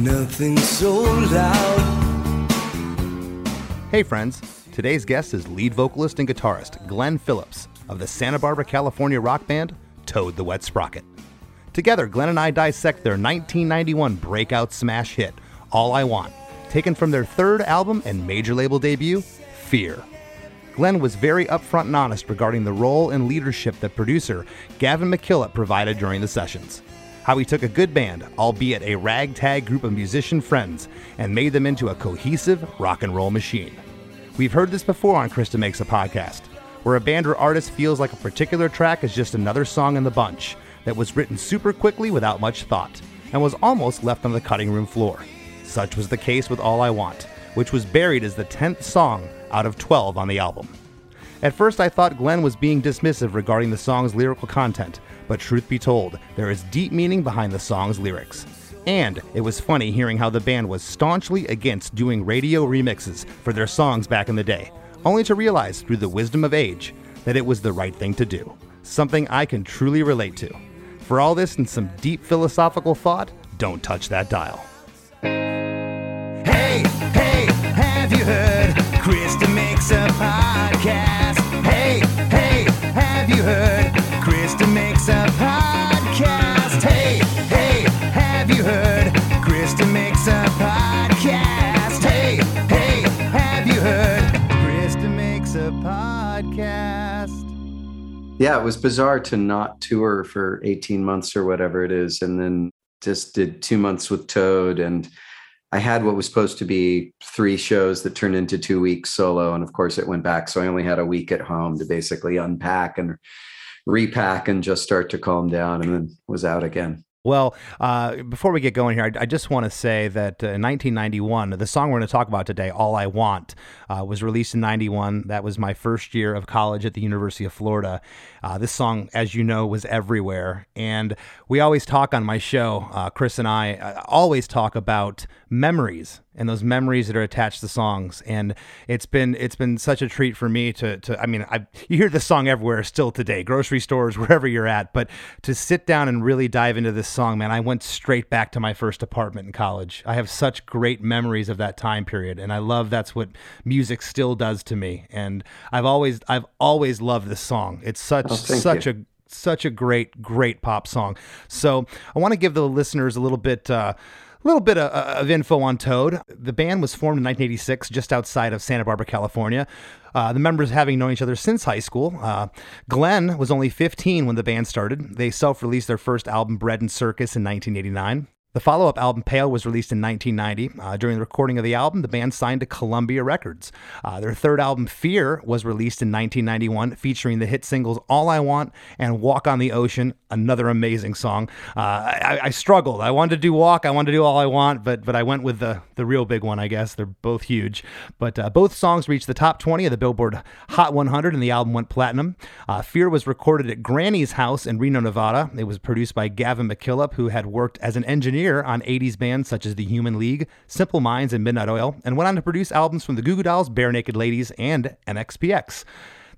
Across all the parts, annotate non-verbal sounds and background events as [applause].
Nothing so loud. Hey, friends. Today's guest is lead vocalist and guitarist Glen Phillips of the Santa Barbara, California rock band Toad the Wet Sprocket. Together, Glen and I dissect their 1991 breakout smash hit, All I Want, taken from their third album and major label debut, Fear. Glenn was very upfront and honest regarding the role and leadership that producer Gavin MacKillop provided during the sessions. How he took a good band, albeit a ragtag group of musician friends, and made them into a cohesive rock and roll machine. We've heard this before on Krista Makes a Podcast, where a band or artist feels like a particular track is just another song in the bunch that was written super quickly without much thought, and was almost left on the cutting room floor. Such was the case with All I Want, which was buried as the 10th song out of 12 on the album. At first, I thought Glen was being dismissive regarding the song's lyrical content, but truth be told, there is deep meaning behind the song's lyrics. And it was funny hearing how the band was staunchly against doing radio remixes for their songs back in the day, only to realize through the wisdom of age that it was the right thing to do. Something I can truly relate to. For all this and some deep philosophical thought, don't touch that dial. Hey, hey, have you heard? Krista makes a podcast. Hey, hey, have you heard? Yeah, it was bizarre to not tour for 18 months or whatever it is. And then just did two months with Toad. And I had what was supposed to be three shows that turned into two weeks solo. And of course, it went back. So I only had a week at home to basically unpack and repack and just start to calm down and then was out again. Well, uh, before we get going here, I, I just want to say that uh, in 1991, the song we're going to talk about today, All I Want, uh, was released in 91. That was my first year of college at the University of Florida. Uh, this song, as you know, was everywhere. And we always talk on my show, uh, Chris and I uh, always talk about memories and those memories that are attached to songs. And it's been it's been such a treat for me to to I mean I you hear this song everywhere still today, grocery stores, [laughs] wherever you're at. But to sit down and really dive into this song, man, I went straight back to my first apartment in college. I have such great memories of that time period, and I love that's what music still does to me. And I've always I've always loved this song. It's such Oh, such you. a such a great great pop song. So I want to give the listeners a little bit. Uh, a little bit of, of info on Toad. The band was formed in 1986 just outside of Santa Barbara, California. Uh, the members having known each other since high school. Uh, Glen was only 15 when the band started. They self released their first album, Bread and Circus, in 1989. The follow up album, Pale, was released in 1990. Uh, during the recording of the album, the band signed to Columbia Records. Uh, their third album, Fear, was released in 1991, featuring the hit singles All I Want and Walk on the Ocean, another amazing song. Uh, I, I struggled. I wanted to do Walk, I wanted to do All I Want, but, but I went with the, the real big one, I guess. They're both huge. But uh, both songs reached the top 20 of the Billboard Hot 100, and the album went platinum. Uh, Fear was recorded at Granny's house in Reno, Nevada. It was produced by Gavin MacKillop, who had worked as an engineer on 80s bands such as The Human League, Simple Minds, and Midnight Oil, and went on to produce albums from the Goo Goo Dolls, Barenaked Ladies, and MxPx.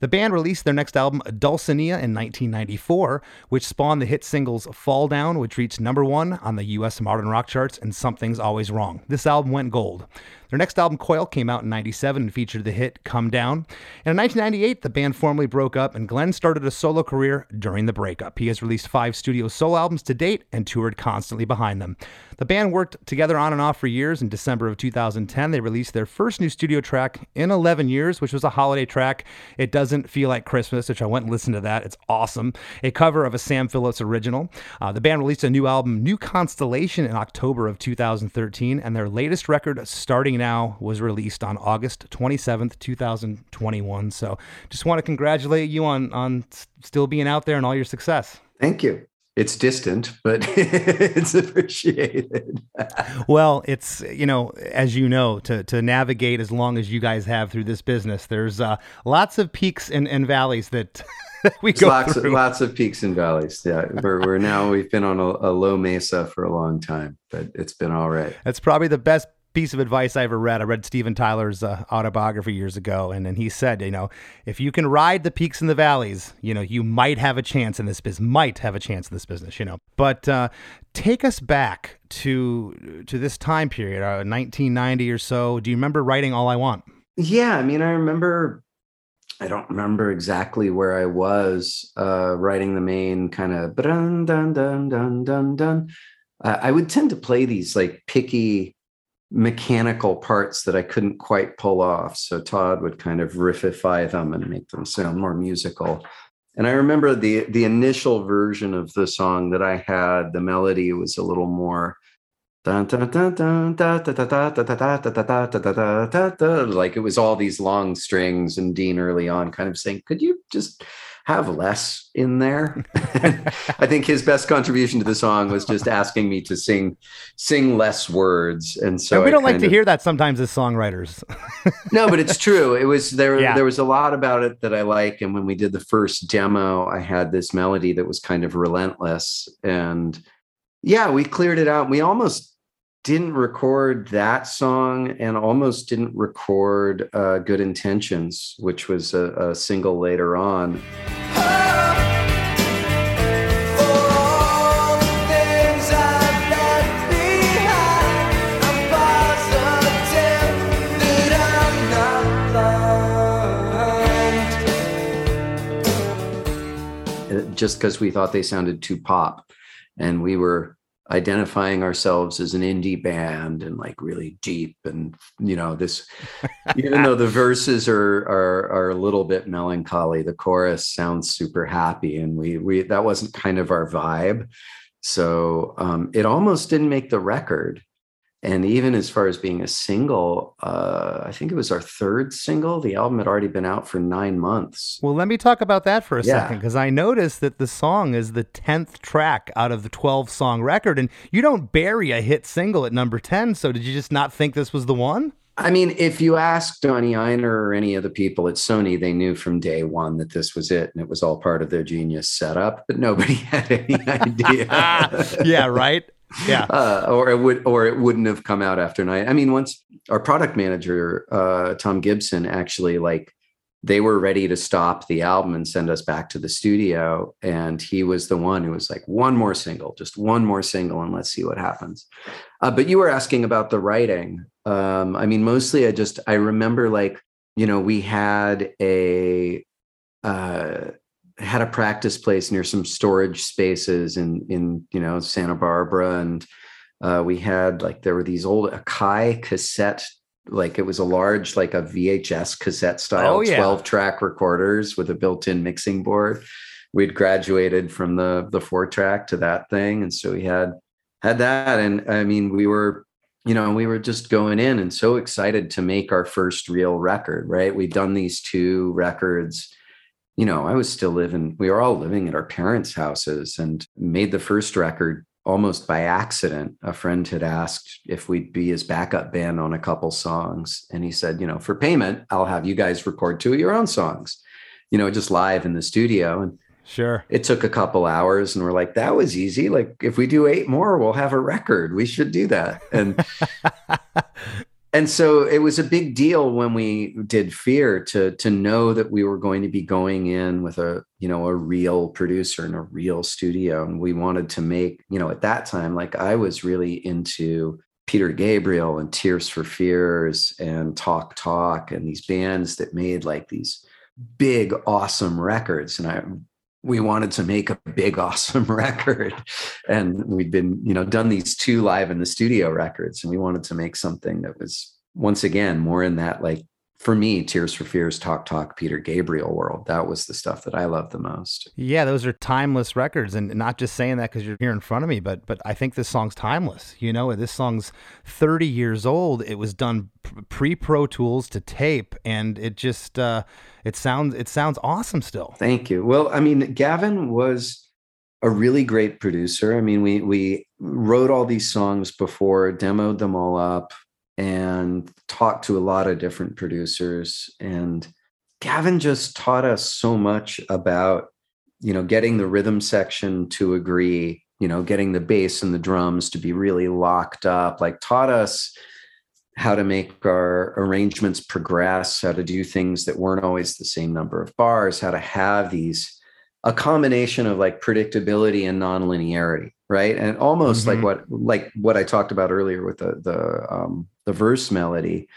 The band released their next album, Dulcinea, in 1994, which spawned the hit singles Fall Down, which reached number one on the US modern rock charts, and Something's Always Wrong. This album went gold. Their next album, Coil, came out in 97 and featured the hit Come Down. And in 1998, the band formally broke up, and Glen started a solo career during the breakup. He has released five studio solo albums to date and toured constantly behind them. The band worked together on and off for years. In December of 2010, they released their first new studio track in 11 years, which was a holiday track. It doesn't feel like Christmas, which I went and listened to that. It's awesome. A cover of a Sam Phillips original. Uh, the band released a new album, New Constellation, in October of 2013, and their latest record, Starting Now was released on August 27th, 2021. So just want to congratulate you on on still being out there and all your success. Thank you. It's distant, but [laughs] it's appreciated. [laughs] well, it's you know, as you know, to to navigate as long as you guys have through this business, there's uh, lots of peaks and, and valleys that [laughs] we go lots through. Of, lots of peaks and valleys. Yeah, we're, we're now we've been on a, a low mesa for a long time, but it's been all right. That's probably the best piece of advice I ever read. I read Steven Tyler's uh, autobiography years ago, and and he said, you know, if you can ride the peaks and the valleys, you know, you might have a chance in this business. Might have a chance in this business, you know. But uh, take us back to to this time period, uh, 1990 or so. Do you remember writing "All I Want"? Yeah, I mean, I remember. I don't remember exactly where I was uh, writing the main kind of dun dun dun dun dun dun. I would tend to play these like picky mechanical parts that I couldn't quite pull off. So Todd would kind of riffify them and make them sound more musical. And I remember the the initial version of the song that I had, the melody was a little more like it was all these long strings and Dean early on kind of saying, could you just have less in there. [laughs] I think his best contribution to the song was just asking me to sing sing less words. And so and we don't like to of, hear that sometimes as songwriters. [laughs] no, but it's true. It was there yeah. there was a lot about it that I like. And when we did the first demo, I had this melody that was kind of relentless. And yeah, we cleared it out. We almost didn't record that song and almost didn't record uh, Good Intentions, which was a, a single later on. just because we thought they sounded too pop and we were identifying ourselves as an indie band and like really deep and you know this [laughs] even though the verses are, are are a little bit melancholy the chorus sounds super happy and we we that wasn't kind of our vibe. So um, it almost didn't make the record and even as far as being a single uh, i think it was our third single the album had already been out for nine months well let me talk about that for a yeah. second because i noticed that the song is the 10th track out of the 12 song record and you don't bury a hit single at number 10 so did you just not think this was the one I mean, if you ask Donnie Ienner or any of the people at Sony, they knew from day one that this was it and it was all part of their genius setup, but nobody [laughs] had any idea. [laughs] yeah, right yeah. [laughs] Uh, or it would or it wouldn't have come out after night. I mean once our product manager uh, tom gibson actually like they were ready to stop the album and send us back to the studio and he was the one who was like one more single just one more single and let's see what happens. Uh, but you were asking about the writing. Um, i mean mostly i just i remember like you know we had a uh, had a practice place near some storage spaces in in you know Santa Barbara, and uh, we had like there were these old Akai cassette, like it was a large like a VHS cassette style, oh, yeah. twelve track recorders with a built in mixing board. We'd graduated from the the four track to that thing, and so we had had that, and I mean we were you know, we were just going in and so excited to make our first real record, right? We'd done these two records you know, I was still living, we were all living at our parents' houses and made the first record almost by accident. A friend had asked if we'd be his backup band on a couple songs. And he said, you know, for payment, I'll have you guys record two of your own songs, you know, just live in the studio. And Sure. It took a couple hours and we're like, that was easy. Like if we do eight more, we'll have a record. We should do that. And [laughs] and so it was a big deal when we did fear to to know that we were going to be going in with a you know a real producer in a real studio. And we wanted to make you know at that time like i was really into peter gabriel and tears for fears and talk talk and these bands that made like these big awesome records. And i we wanted to make a big [laughs] awesome record. And we'd been you know done these two live in the studio records and we wanted to make something that was once again more in that like for me, Tears for Fears, Talk Talk, Peter Gabriel world. That was the stuff that I loved the most. Yeah, those are timeless records, and not just saying that because you're here in front of me, but but I think this song's timeless. You know, this song's 30 years old. It was done pre Pro Tools to tape, and it just uh, it sounds it sounds awesome still. Thank you. Well, I mean, Gavin was a really great producer. I mean, we we wrote all these songs before, demoed them all up, and talked to a lot of different producers. And Gavin just taught us so much about, you know, getting the rhythm section to agree, you know, getting the bass and the drums to be really locked up, like taught us how to make our arrangements progress, how to do things that weren't always the same number of bars, how to have these a combination of like predictability and nonlinearity, right? And almost mm-hmm. like what like what I talked about earlier with the the um, the verse melody.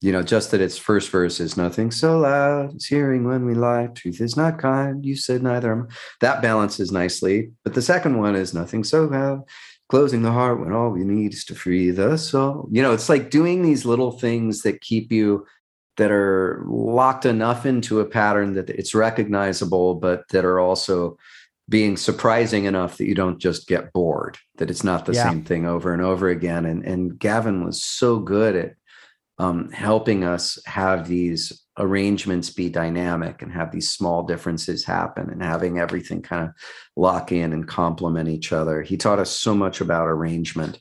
You know, just that its first verse is nothing so loud, it's hearing when we lie, truth is not kind, you said neither. That balances nicely. But the second one is nothing so loud, closing the heart when all we need is to free the soul. You know, it's like doing these little things that keep you that are locked enough into a pattern that it's recognizable, but that are also being surprising enough that you don't just get bored, that it's not the yeah. same thing over and over again. And, and Gavin was so good at um, helping us have these arrangements be dynamic and have these small differences happen and having everything kind of lock in and complement each other. He taught us so much about arrangement.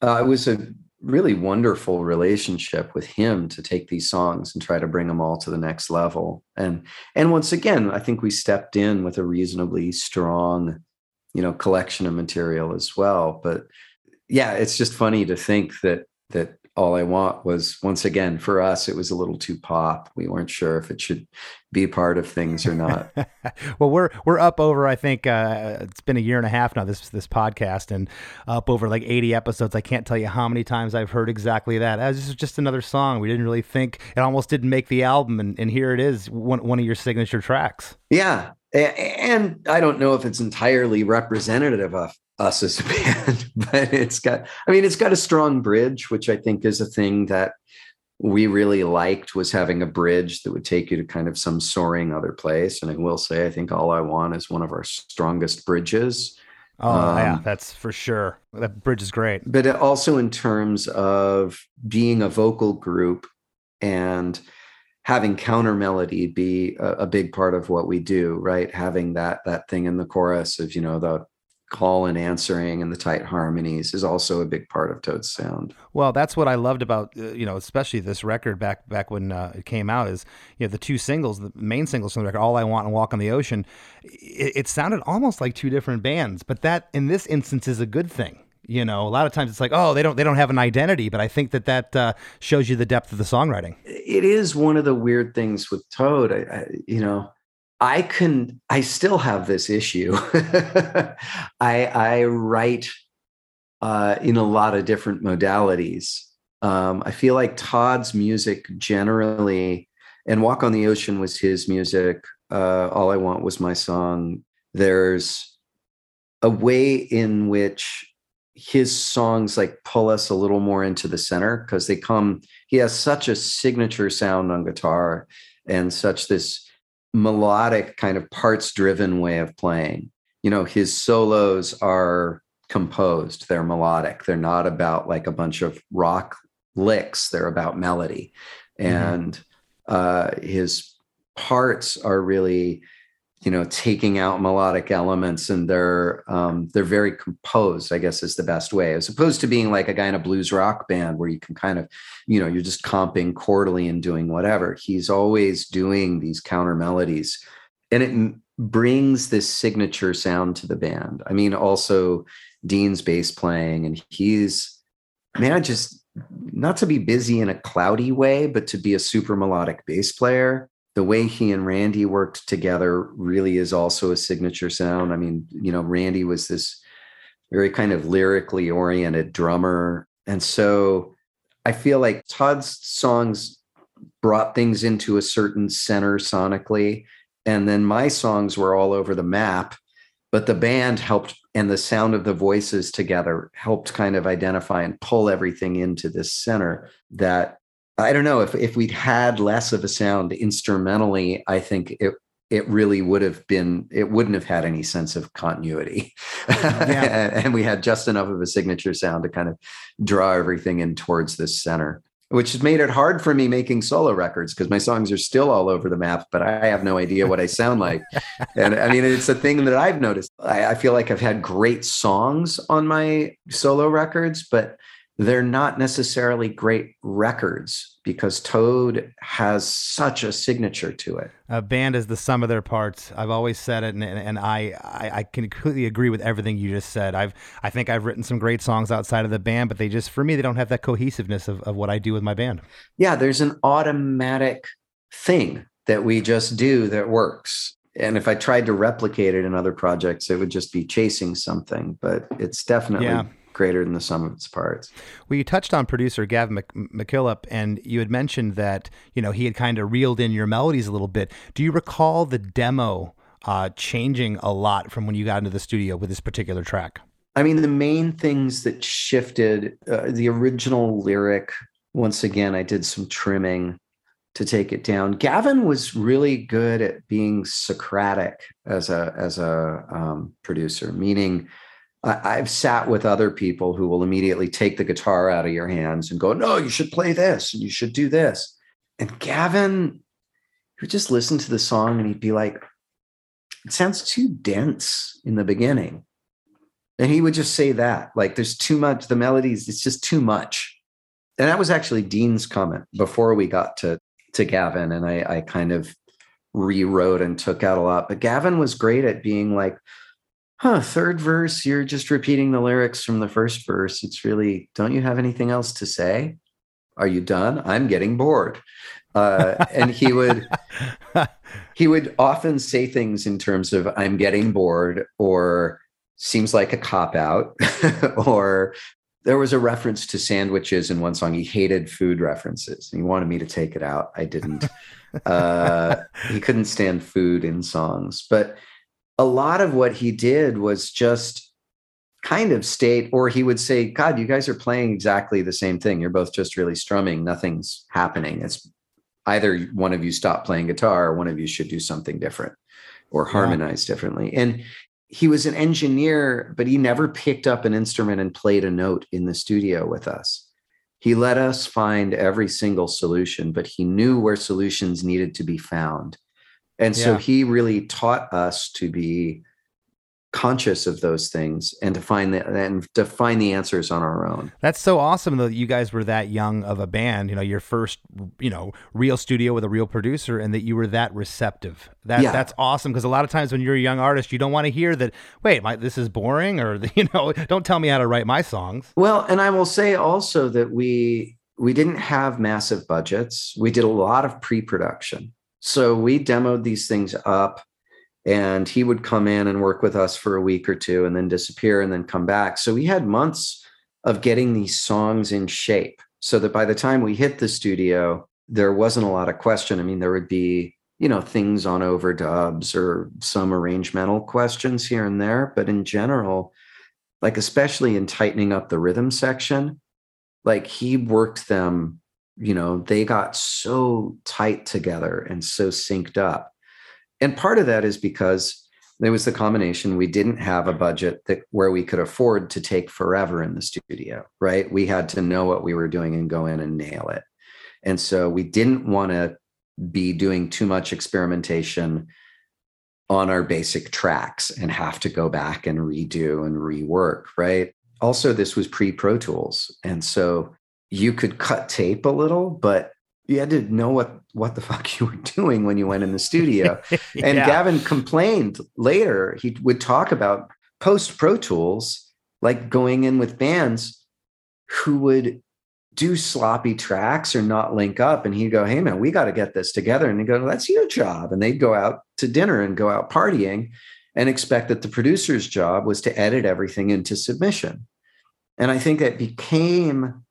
Uh, it was a really wonderful relationship with him to take these songs and try to bring them all to the next level. And and once again i think we stepped in with a reasonably strong you know collection of material as well. But yeah it's just funny to think that that all I want was once again for us, it was a little too pop. We weren't sure if it should be part of things or not. [laughs] well, we're we're up over I think uh, it's been a year and a half now this this podcast and up over like 80 episodes. I can't tell you how many times I've heard exactly that. As this is just another song. We didn't really think it almost didn't make the album, and, and here it is, one one of your signature tracks. Yeah, and I don't know if it's entirely representative of us as a [laughs] band, but it's got, I mean, it's got a strong bridge, which I think is a thing that we really liked was having a bridge that would take you to kind of some soaring other place. And I will say, I think All I Want is one of our strongest bridges. Oh, um, yeah, that's for sure. That bridge is great. But also in terms of being a vocal group and having counter melody be a, a, big part of what we do, right? Having that that thing in the chorus of, you know, the call and answering and the tight harmonies is also a big part of Toad's sound. Well, that's what I loved about uh, you know, especially this record back back when uh, it came out is you know the two singles, the main singles from the record, "All I Want" and "Walk on the Ocean." It, it sounded almost like two different bands, but that in this instance is a good thing. You know, a lot of times it's like, oh, they don't they don't have an identity, but I think that that uh, shows you the depth of the songwriting. It is one of the weird things with Toad. I, I you know I can I still have this issue. [laughs] I I write uh, in a lot of different modalities. Um, I feel like Todd's music generally, and Walk on the Ocean was his music. Uh, All I Want was my song. There's a way in which his songs like pull us a little more into the center because they come. He has such a signature sound on guitar and such this melodic kind of parts driven way of playing you know his solos are composed they're melodic they're not about like a bunch of rock licks they're about melody mm-hmm. and uh his parts are really you know taking out melodic elements and they're um, they're very composed i guess is the best way as opposed to being like a guy in a blues rock band where you can kind of you know you're just comping chordally and doing whatever. He's always doing these counter melodies and it brings this signature sound to the band. I mean also dean's bass playing and he's man just not to be busy in a cloudy way but to be a super melodic bass player the way he and Randy worked together really is also a signature sound. I mean, you know, Randy was this very kind of lyrically oriented drummer. And so I feel like Todd's songs brought things into a certain center sonically. And then my songs were all over the map, but the band helped and the sound of the voices together helped kind of identify and pull everything into this center that I don't know if if we'd had less of a sound instrumentally, I think it it really would have been it wouldn't have had any sense of continuity yeah. [laughs] and we had just enough of a signature sound to kind of draw everything in towards this center which has made it hard for me making solo records because my songs are still all over the map, but I have no idea what I sound like. [laughs] and I mean, it's a thing that I've noticed. I, I, feel like I've had great songs on my solo records, but they're not necessarily great records because Toad has such a signature to it. A band is the sum of their parts. I've always said it, and, and I, I, I can completely agree with everything you just said. I've I think I've written some great songs outside of the band, but they just for me they don't have that cohesiveness of, of what I do with my band. Yeah, there's an automatic thing that we just do that works. And if I tried to replicate it in other projects, it would just be chasing something. But it's definitely yeah greater than the sum of its parts. Well, you touched on producer Gavin MacKillop, and you had mentioned that you know he had kind of reeled in your melodies a little bit. Do you recall the demo uh, changing a lot from when you got into the studio with this particular track? I mean, the main things that shifted uh, the original lyric. Once again, I did some trimming to take it down. Gavin was really good at being Socratic as a as a um, producer, meaning I've sat with other people who will immediately take the guitar out of your hands and go, no, you should play this and you should do this. And Gavin he would just listen to the song and he'd be like, it sounds too dense in the beginning. And he would just say that, like, there's too much, the melodies, it's just too much. And that was actually Dean's comment before we got to, to Gavin. And I, I kind of rewrote and took out a lot. But Gavin was great at being like, huh, third verse, you're just repeating the lyrics from the first verse. It's really, don't you have anything else to say? Are you done? I'm getting bored. Uh, and he would [laughs] he would often say things in terms of I'm getting bored or seems like a cop out [laughs] or there was a reference to sandwiches in one song. He hated food references. He wanted me to take it out. I didn't. [laughs] Uh, he couldn't stand food in songs, but a lot of what he did was just kind of state, or he would say, God, you guys are playing exactly the same thing. You're both just really strumming. Nothing's happening. It's either one of you stop playing guitar or one of you should do something different or harmonize yeah. differently. And he was an engineer, but he never picked up an instrument and played a note in the studio with us. He let us find every single solution, but he knew where solutions needed to be found. And so yeah. he really taught us to be conscious of those things and to find the and to find the answers on our own. That's so awesome that you guys were that young of a band, you know, your first, you know, real studio with a real producer and that you were that receptive. That yeah. that's awesome because a lot of times when you're a young artist, you don't want to hear that, wait, my, this is boring or [laughs] you know, don't tell me how to write my songs. Well, and I will say also that we we didn't have massive budgets. We did a lot of pre-production. So we demoed these things up and he would come in and work with us for a week or two and then disappear and then come back. So we had months of getting these songs in shape so that by the time we hit the studio, there wasn't a lot of question. I mean, there would be, you know, things on overdubs or some arrangemental questions here and there. But in general, like especially in tightening up the rhythm section, like he worked them you know they got so tight together and so synced up. And part of that is because there was the combination we didn't have a budget that where we could afford to take forever in the studio right? We had to know what we were doing and go in and nail it. And so we didn't want to be doing too much experimentation on our basic tracks and have to go back and redo and rework right? Also this was pre pro tools. And so you could cut tape a little, but you had to know what what the [laughs] fuck you were doing when you went in the studio. [laughs] yeah. And Gavin complained later. He would talk about post Pro Tools, like going in with bands who would do sloppy tracks or not link up. And he'd go, Hey man, we got to get this together. And he'd go, That's your job. And they'd go out to dinner and go out partying and expect that the producer's job was to edit everything into submission. And I think that became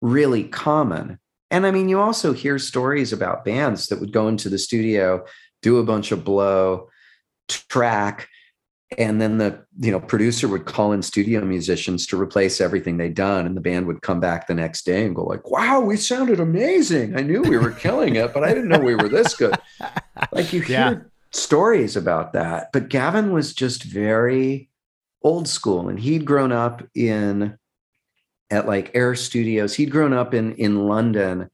really common. And I mean, you also hear stories about bands that would go into the studio, do a bunch of blow, track, and then the you know producer would call in studio musicians to replace everything they'd done and the band would come back the next day and go like wow we sounded amazing i knew we were killing it but i didn't know we were this good [laughs] like you Yeah. hear stories about that but gavin was just very old school and he'd grown up in at like air studios he'd grown up in in london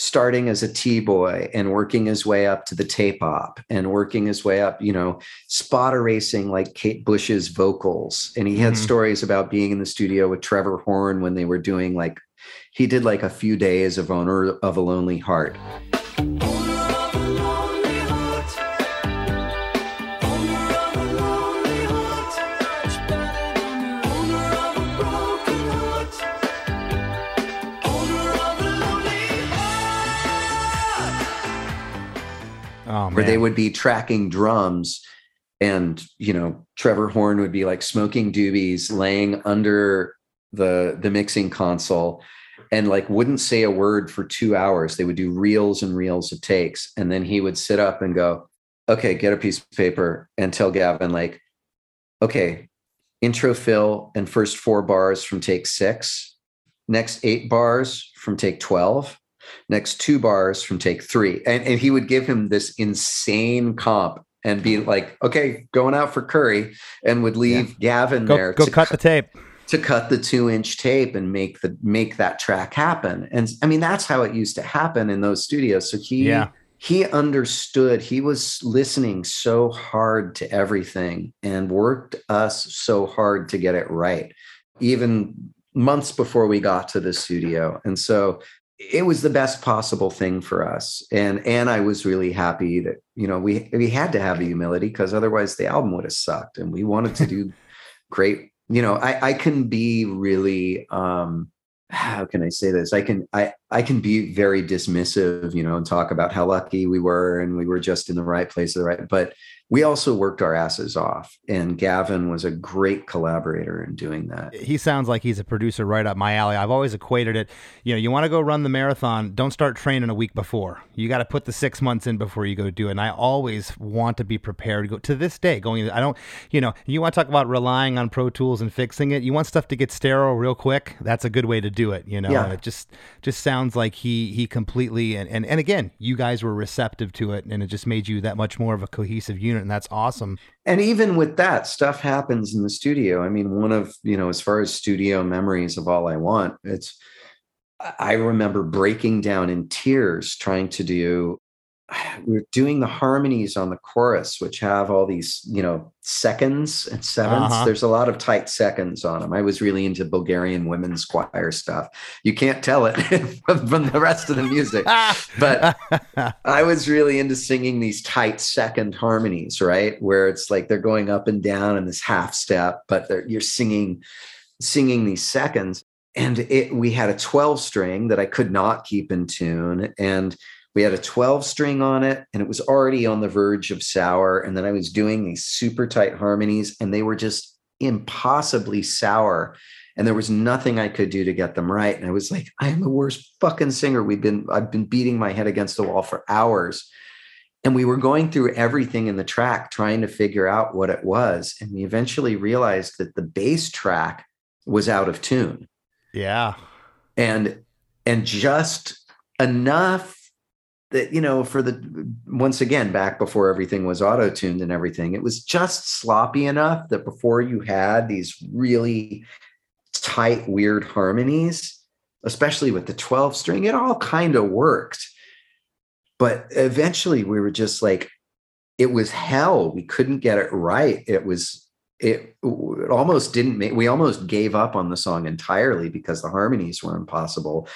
starting as a T-boy and working his way up to the tape op and working his way up, you know, spot erasing like Kate Bush's vocals. And he had Mhm. stories about being in the studio with Trevor Horn when they were doing like he did like a few days of owner of a lonely heart. Oh, where they would be tracking drums and you know trevor horn would be like smoking doobies laying under the the mixing console and like wouldn't say a word for two hours. They would do reels and reels of takes. And then he would sit up and go okay get a piece of paper and tell gavin like okay intro fill and first four bars from take six next eight bars from take 12 next two bars from take three. And, and he would give him this insane comp and be like, okay, going out for Curry, and would leave Gavin go, there go to, cut the tape. to cut the two inch tape and make the make that track happen. And I mean, that's how it used to happen in those studios. So he Yeah. he understood, he was listening so hard to everything and worked us so hard to get it right, even months before we got to the studio. And so it was the best possible thing for us. And and I was really happy that, you know, we we had to have the humility because otherwise the album would have sucked. And we wanted to [laughs] do great, you know, I, I can be really um how can I say this? I can I I can be very dismissive, you know, and talk about how lucky we were and we were just in the right place at the right. But we also worked our asses off, and Gavin was a great collaborator in doing that. he sounds like he's a producer right up my alley. I've always equated it. You know, you want to go run the marathon, don't start training a week before. You got to put the six months in before you go do it. And I always want to be prepared to go to this day. Going, I don't, you know, you want to talk about relying on Pro Tools and fixing it. You want stuff to get sterile real quick. That's a good way to do it. You know, Yeah. it just just sounds like he he completely and, and and again, you guys were receptive to it, and it just made you that much more of a cohesive unit, and that's awesome. and even with that stuff happens in the studio i mean one of you know as far as studio memories of all i want it's i remember breaking down in tears trying to do [sighs] were doing the harmonies on the chorus which have all these you know seconds and 7ths Uh-huh. there's a lot of tight seconds on them i was really into bulgarian women's choir stuff you can't tell it [laughs] from the rest of the music [laughs] but I was really into singing these tight second harmonies, right? Where it's like they're going up and down in this half step, but they're, you're singing, singing these seconds. And it, we had a 12 string that I could not keep in tune. And we had a 12 string on it, and it was already on the verge of sour. And then I was doing these super tight harmonies, and they were just impossibly sour and there was nothing I could do to get them right. And I was like, I am the worst fucking singer. We've been, I've been beating my head against the wall for hours. And we were going through everything in the track, trying to figure out what it was. And we eventually realized that the bass track was out of tune yeah. and and just enough that you know for the once again back before everything was auto tuned and everything it was just sloppy enough that before you had these really tight weird harmonies especially with the 12 string it all kind of worked. But eventually we were just like it was hell. We couldn't get it right. It was it, it almost didn't make we almost gave up on the song entirely because the harmonies were impossible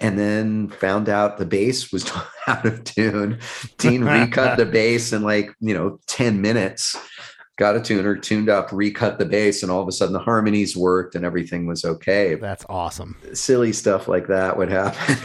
and then found out the bass was [laughs] out of tune [laughs] dean recut the bass in like you know 10 minutes got a tuner tuned up recut the bass and all of a sudden the harmonies worked and everything was okay That's awesome. silly stuff like that would happen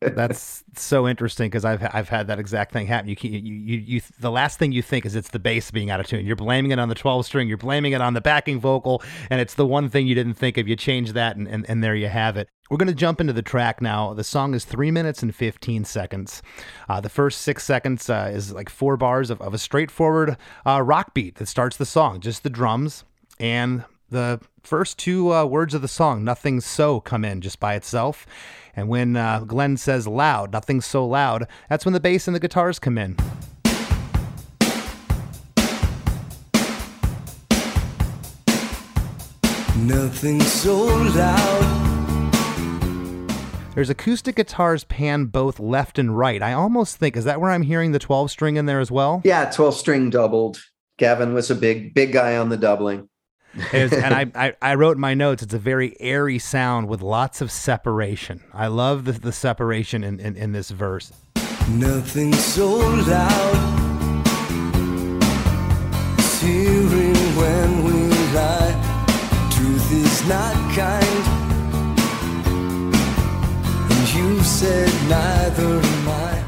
[laughs] That's so interesting because I've I've had that exact thing happen. You, you you you the last thing you think is it's the bass being out of tune. You're blaming it on the 12 string. You're blaming it on the backing vocal, and it's the one thing you didn't think of. You change that, and and, and there you have it. We're going to jump into the track now. The song is three minutes and 15 seconds. Uh, the first six seconds uh, is like four bars of, of a straightforward uh, rock beat that starts the song, just the drums. And the first two uh, words of the song, Nothing So, come in just by itself. And when uh, Glen says loud, Nothing So Loud, that's when the bass and the guitars come in. Nothing so loud. There's acoustic guitars pan both left and right. I almost think, is that where I'm hearing the 12 string in there as well? Yeah, 12 string doubled. Gavin was a big, big guy on the doubling. and I, [laughs] I, I, wrote in my notes, it's a very airy sound with lots of separation. I love the, the separation in, in, in this verse. Nothing so loud. Hearing when we lie. Truth is not kind you said neither am I.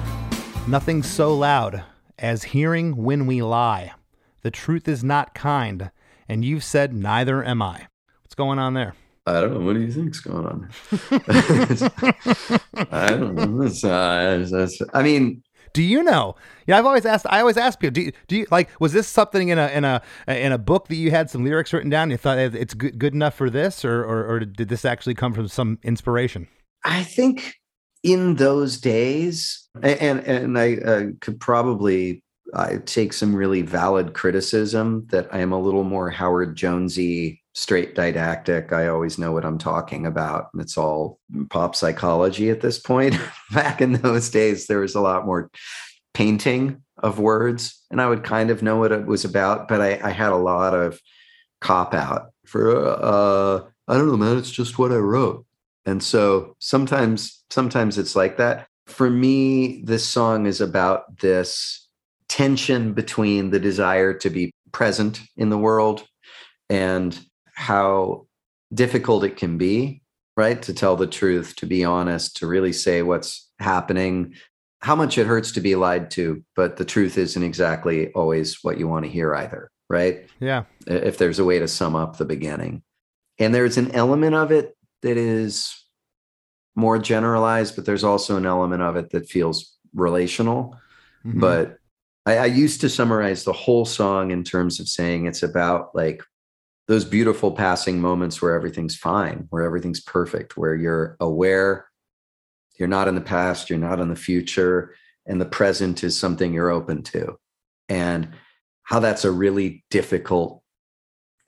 Nothing so loud as hearing when we lie. The truth is not kind, and you've said neither am I. What's going on there? I don't know. What do you think's going on? [laughs] [laughs] I don't know. It's, uh, it's, I mean, do you know? Yeah, I've always asked. I always ask people. Do you, do you like? Was this something in a in a in a book that you had some lyrics written down? And you thought it's good good enough for this, or, or or did this actually come from some inspiration? I think in those days, and and I uh, could probably I take some really valid criticism that I am a little more Howard Jonesy, straight didactic. I always know what I'm talking about. And it's all pop psychology at this point. [laughs] Back in those days, there was a lot more painting of words, and I would kind of know what it was about, but I, I had a lot of cop out for uh, I don't know, man. It's just what I wrote. And so sometimes, sometimes it's like that. For me, this song is about this tension between the desire to be present in the world and how difficult it can be, right? To tell the truth, to be honest, to really say what's happening, how much it hurts to be lied to, but the truth isn't exactly always what you want to hear either, right? Yeah. If there's a way to sum up the beginning. And there's an element of it that is more generalized, but there's also an element of it that feels relational. Mm-hmm. But I, I used to summarize the whole song in terms of saying it's about like those beautiful passing moments where everything's fine, where everything's perfect, where you're aware, you're not in the past, you're not in the future, and the present is something you're open to. And how that's a really difficult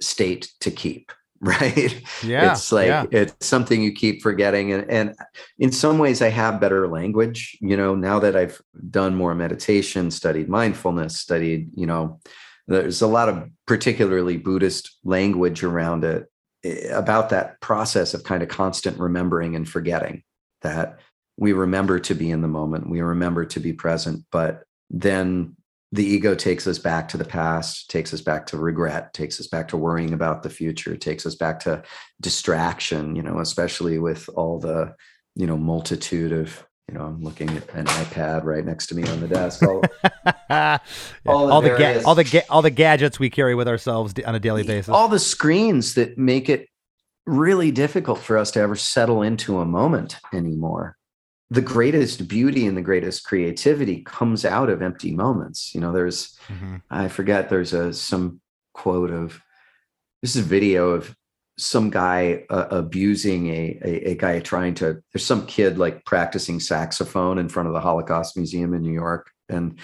state to keep [laughs] right yeah it's like yeah. it's something you keep forgetting and, and in some ways i have better language you know now that i've done more meditation studied mindfulness studied you know there's a lot of particularly buddhist language around it eh, about that process of kind of constant remembering and forgetting that we remember to be in the moment we remember to be present but then the ego takes us back to the past, takes us back to regret, takes us back to worrying about the future, takes us back to distraction, you know, especially with all the, you know, multitude of, you know, I'm looking at an iPad right next to me on the desk. All, [laughs] yeah. all, all the, ga- all the ga- all the gadgets we carry with ourselves on a daily basis. All the screens that make it really difficult for us to ever settle into a moment anymore the greatest beauty and the greatest creativity comes out of empty moments. You know there's mm-hmm. i forget there's a some quote of this is a video of some guy uh, abusing a, a, a guy trying to there's some kid like practicing saxophone in front of the holocaust museum in new york and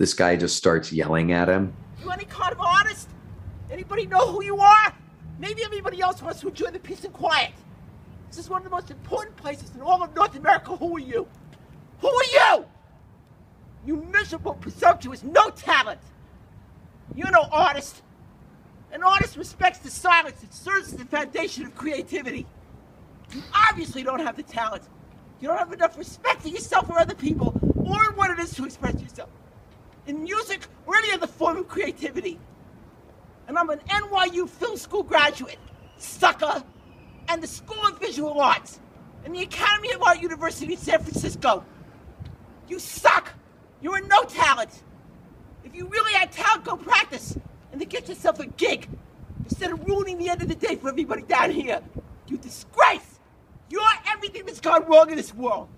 this guy just starts yelling at him. You any kind of artist? Anybody know who you are? Maybe everybody else wants to enjoy the peace and quiet this is one of the most important places in all of North America. Who are you? Who are you? You miserable, presumptuous, no talent. You're no artist. An artist respects the silence. It serves as the foundation of creativity. You obviously don't have the talent. You don't have enough respect for yourself or other people, or in what it is to express yourself. In music or any other form of creativity. And I'm an NYU film school graduate. Sucker and the School of Visual Arts and the Academy of Art University in San Francisco. You suck. You're a no talent. If you really had talent, go practice and then get yourself a gig instead of ruining the end of the day for everybody down here. You disgrace. You're everything that's gone wrong in this world.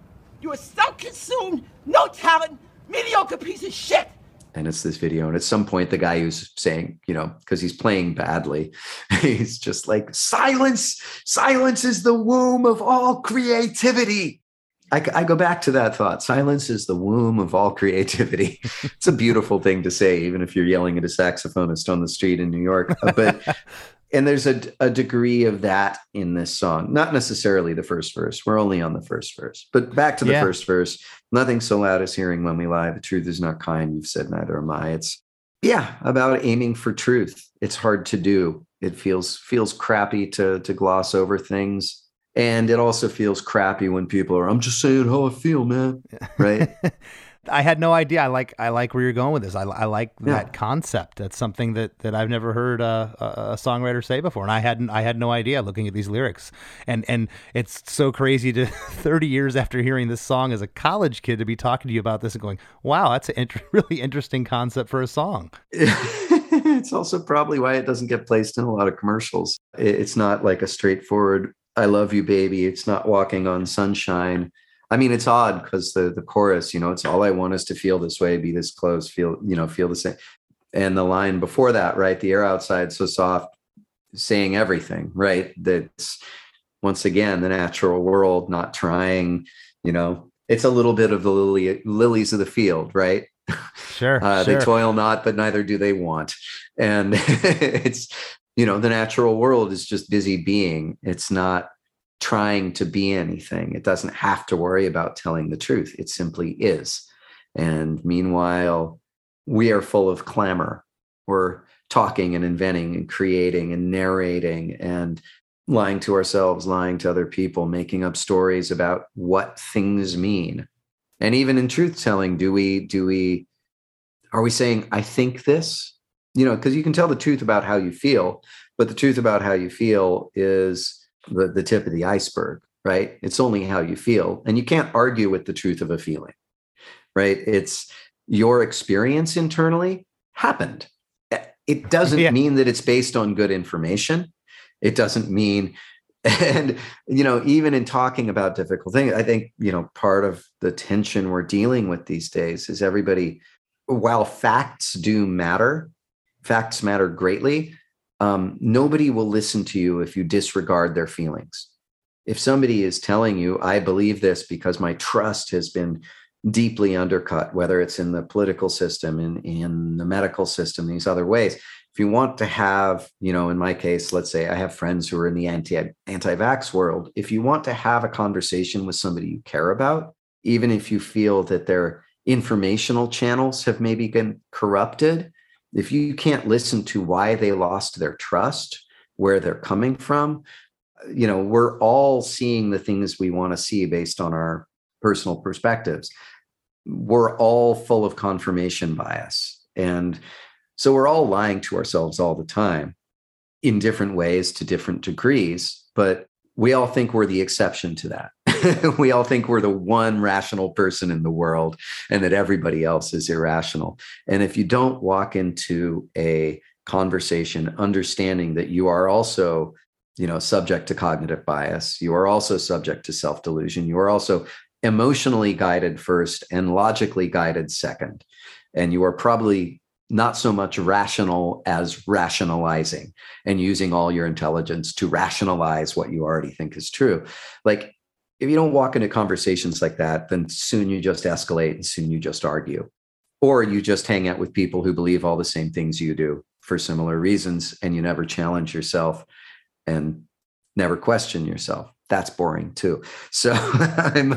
You're a self-consumed, no talent, mediocre piece of shit. And it's this video and at some point the guy who's saying you know because he's playing badly [laughs] he's just like silence! Silence is the womb of all creativity. I, I go back to that thought silence is the womb of all creativity. [laughs] It's a beautiful thing to say even if you're yelling at a saxophonist on the street in new york uh, but [laughs] and there's a, a degree of that in this song. Not necessarily the first verse. We're only on the first verse. But back to the Yeah. first verse. Nothing so loud as hearing when we lie. The truth is not kind. You've said neither am i. It's yeah about aiming for truth. It's hard to do. It feels feels crappy to to gloss over things. And it also feels crappy when people are i'm just saying how i feel man. Right [laughs] I had no idea. I like I like where you're going with this. I, I like Yeah. that concept. That's something that, that I've never heard a, a, a songwriter say before, and I hadn't I had no idea looking at these lyrics. And and it's so crazy to [laughs] 30 years after hearing this song as a college kid to be talking to you about this and going, "Wow, that's a [laughs] really interesting concept for a song." [laughs] it's also probably why it doesn't get placed in a lot of commercials. It's not like a straightforward "I love you, baby." It's not walking on sunshine. I mean, it's odd because the the chorus, you know, it's all I want is to feel this way, be this close, feel, you know, feel the same. And the line before that, right? The air outside so soft, saying everything, right? That's once again the natural world, not trying. You know, it's a little bit of the lily lilies of the field, right? Sure, [laughs] Uh, sure. They toil not, but neither do they want. And [laughs] it's, you know, the natural world is just busy being. It's not trying to be anything. It doesn't have to worry about telling the truth. It simply is. And meanwhile, we are full of clamor. We're talking and inventing and creating and narrating and lying to ourselves, lying to other people, making up stories about what things mean. And even in truth telling, do we, do we, are we saying, I think this? You know, because you can tell the truth about how you feel, but the truth about how you feel is the, the tip of the iceberg, right? It's only how you feel. And you can't argue with the truth of a feeling, right? It's your experience internally happened. Eh, it doesn't Yeah. mean that it's based on good information. It doesn't mean, [laughs] and, you know, even in talking about difficult things, I think, you know, part of the tension we're dealing with these days is everybody, while facts do matter, facts matter greatly. Um, nobody will listen to you if you disregard their feelings. If somebody is telling you, I believe this because my trust has been deeply undercut, whether it's in the political system, in, in the medical system, these other ways. If you want to have, you know, in my case, let's say I have friends who are in the anti anti-vax world. If you want to have a conversation with somebody you care about, even if you feel that their informational channels have maybe been corrupted, if you can't listen to why they lost their trust, where they're coming from, you know, we're all seeing the things we want to see based on our personal perspectives. We're all full of confirmation bias. And so we're all lying to ourselves all the time in different ways to different degrees, but we all think we're the exception to that. [laughs] we all think we're the one rational person in the world and that everybody else is irrational. And if you don't walk into a conversation understanding that you are also you know subject to cognitive bias you are also subject to self delusion you are also emotionally guided first and logically guided second and you are probably not so much rational as rationalizing and using all your intelligence to rationalize what you already think is true like if you don't walk into conversations like that then soon you just escalate and soon you just argue or you just hang out with people who believe all the same things you do for similar reasons and you never challenge yourself and never question yourself that's boring too so [laughs] i'm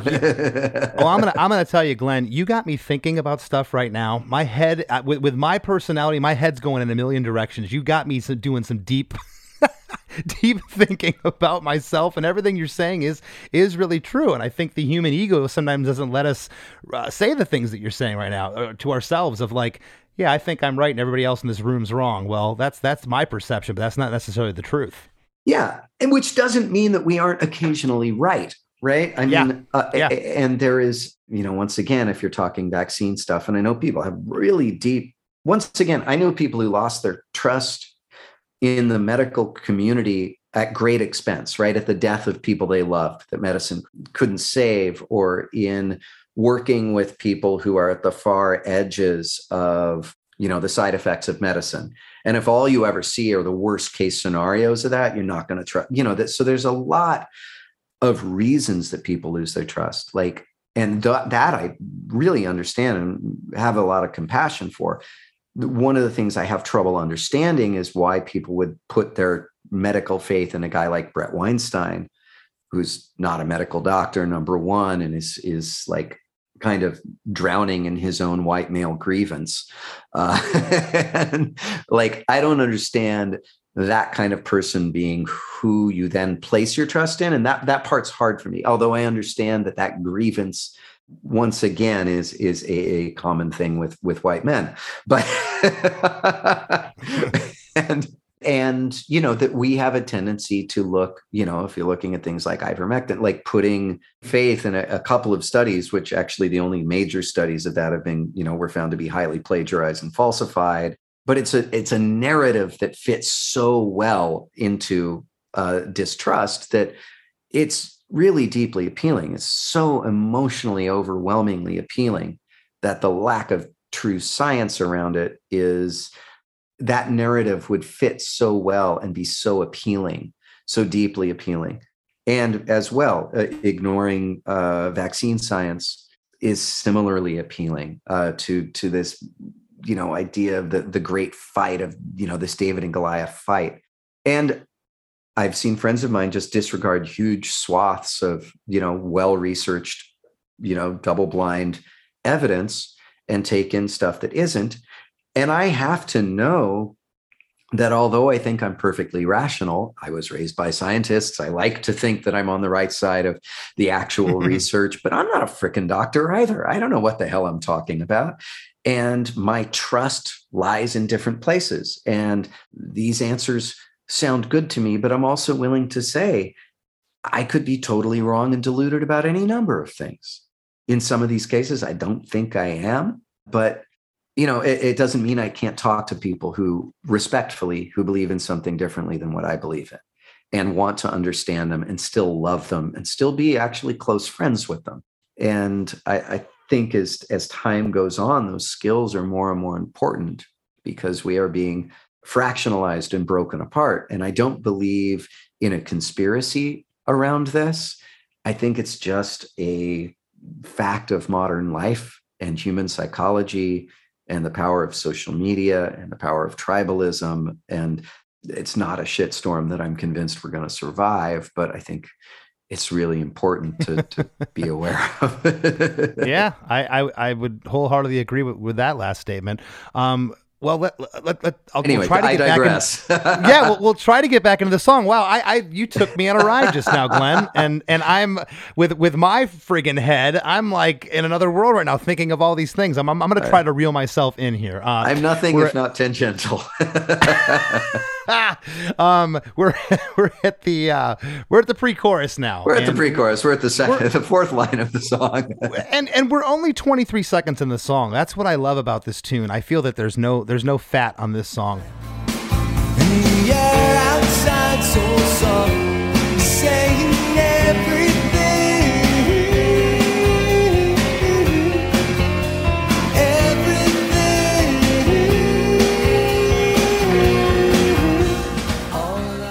I'm gonna I'm gonna tell you, Glen. You got me thinking about stuff right now. My head, uh, with, with my personality, my head's going in a million directions. You got me doing some deep, [laughs] deep thinking about myself, and everything you're saying is is really true. And I think the human ego sometimes doesn't let us uh, say the things that you're saying right now uh, to ourselves. Of like, yeah, I think I'm right, and everybody else in this room's wrong. Well, that's that's my perception, but that's not necessarily the truth. Yeah, and which doesn't mean that we aren't occasionally right, right? I Yeah. mean, uh, Yeah. and there is, you know, once again, if you're talking vaccine stuff, and I know people have really deep. Once again, I know people who lost their trust in the medical community at great expense, right? At the death of people they loved that medicine couldn't save, or in working with people who are at the far edges of you know the side effects of medicine and if all you ever see are the worst case scenarios of that you're not going to trust you know that so there's a lot of reasons that people lose their trust like and th- that i really understand and have a lot of compassion for one of the things i have trouble understanding is why people would put their medical faith in a guy like Bret Weinstein who's not a medical doctor number one and is is like kind of drowning in his own white male grievance. Uh, [laughs] and like i don't understand that kind of person being who you then place your trust in and that that part's hard for me although i understand that that grievance once again is is a, a common thing with with white men. But [laughs] and and you know that we have a tendency to look you know if you're looking at things like ivermectin like putting faith in a, a, couple of studies which actually the only major studies of that have been you know were found to be highly plagiarized and falsified. But it's a it's a narrative that fits so well into uh, distrust that it's really deeply appealing it's so emotionally overwhelmingly appealing that the lack of true science around it is that narrative would fit so well and be so appealing, so deeply appealing. And as well, uh, ignoring uh, vaccine science is similarly appealing uh, to to this, you know, idea of the the great fight of you know this David and Goliath fight. And I've seen friends of mine just disregard huge swaths of you know well researched, you know, double blind evidence and take in stuff that isn't and I have to know that although I think I'm perfectly rational, I was raised by scientists. I like to think that I'm on the right side of the actual [laughs] research, but I'm not a freaking doctor either. I don't know what the hell I'm talking about. And my trust lies in different places. And these answers sound good to me, but I'm also willing to say I could be totally wrong and deluded about any number of things. In some of these cases, I don't think I am, but you know, it, it, doesn't mean I can't talk to people who respectfully who believe in something differently than what I believe in and want to understand them and still love them and still be actually close friends with them. And I, I think as as time goes on, those skills are more and more important because we are being fractionalized and broken apart. And I don't believe in a conspiracy around this. I think it's just a fact of modern life and human psychology and the power of social media and the power of tribalism. And it's not a shitstorm that I'm convinced we're going to survive, but I think it's really important to, to be [laughs] aware of. yeah, I, I, I would wholeheartedly agree with, with that last statement. Um, well, let, let, let, I'll anyway, try to I get digress. back. [laughs] Yeah, we'll, we'll try to get back into the song. Wow, I, I, you took me on a ride just now, Glen, [laughs] and and I'm with with my friggin' head. I'm like in another world right now, thinking of all these things. I'm I'm, I'm going to try to reel myself in here. Uh, I'm nothing if not tangential. [laughs] um, we're we're at the uh, we're at the pre-chorus now. We're at the pre-chorus. We're at the second, the fourth line of the song. and and we're only 23 seconds in the song. That's what I love about this tune. I feel that there's no there's no fat on this song. outside so soft, saying everything.